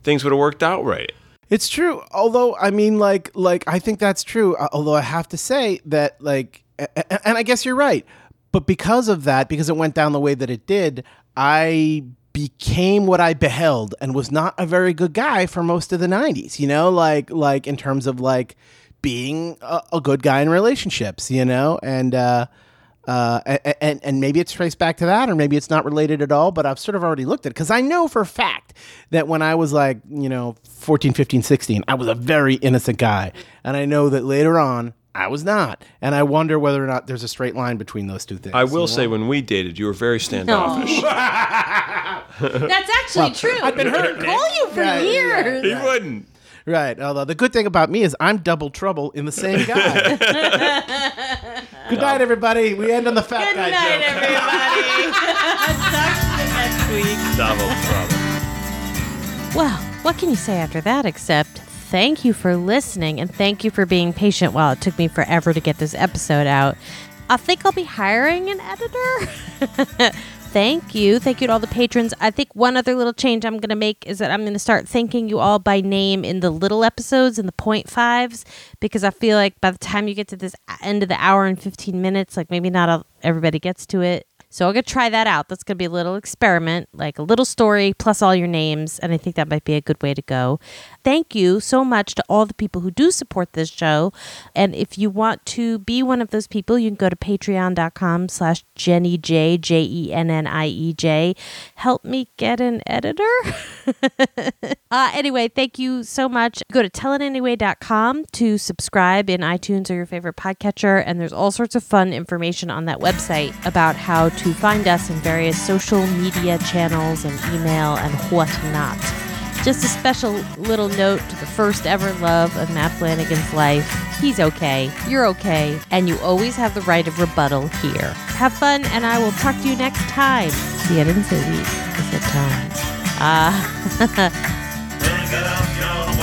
things would have worked out right. It's true. Although I mean, like, like I think that's true. uh, Although I have to say that, like, a- a- and I guess you're right. But because of that, because it went down the way that it did, I became what I beheld and was not a very good guy for most of the '90s. You know, like, like in terms of like being a, a good guy in relationships. You know, and. uh uh, a- a- and and maybe it's traced back to that, or maybe it's not related at all. But I've sort of already looked at it because I know for a fact that when I was like, you know, 14, 15, 16, I was a very innocent guy, and I know that later on I was not. And I wonder whether or not there's a straight line between those two things. I will say, when we dated, you were very standoffish. [LAUGHS] That's actually true. I've been hurt. Call you for Yeah, yeah, years. He wouldn't. Right. Although the good thing about me is I'm double trouble in the same [LAUGHS] guy. [LAUGHS] good night, everybody. We end on the fat Good guy night, joke. everybody. Talk to you next week. Double trouble. Well, what can you say after that except thank you for listening and thank you for being patient while it took me forever to get this episode out. I think I'll be hiring an editor. [LAUGHS] thank you. Thank you to all the patrons. I think one other little change I'm going to make is that I'm going to start thanking you all by name in the little episodes in the point fives because I feel like by the time you get to this end of the hour and 15 minutes, like maybe not all, everybody gets to it. So I'm going to try that out. That's going to be a little experiment, like a little story plus all your names. And I think that might be a good way to go. Thank you so much to all the people who do support this show. And if you want to be one of those people, you can go to patreon.com slash Jenny J, J E N N I E J. Help me get an editor. [LAUGHS] uh, anyway, thank you so much. Go to tellitanyway.com to subscribe in iTunes or your favorite podcatcher. And there's all sorts of fun information on that website about how to find us in various social media channels and email and whatnot. Just a special little note to the first ever love of Matt Flanagan's life. He's okay. You're okay. And you always have the right of rebuttal here. Have fun, and I will talk to you next time. See, I didn't say week. I said time. Ah. Gonna get out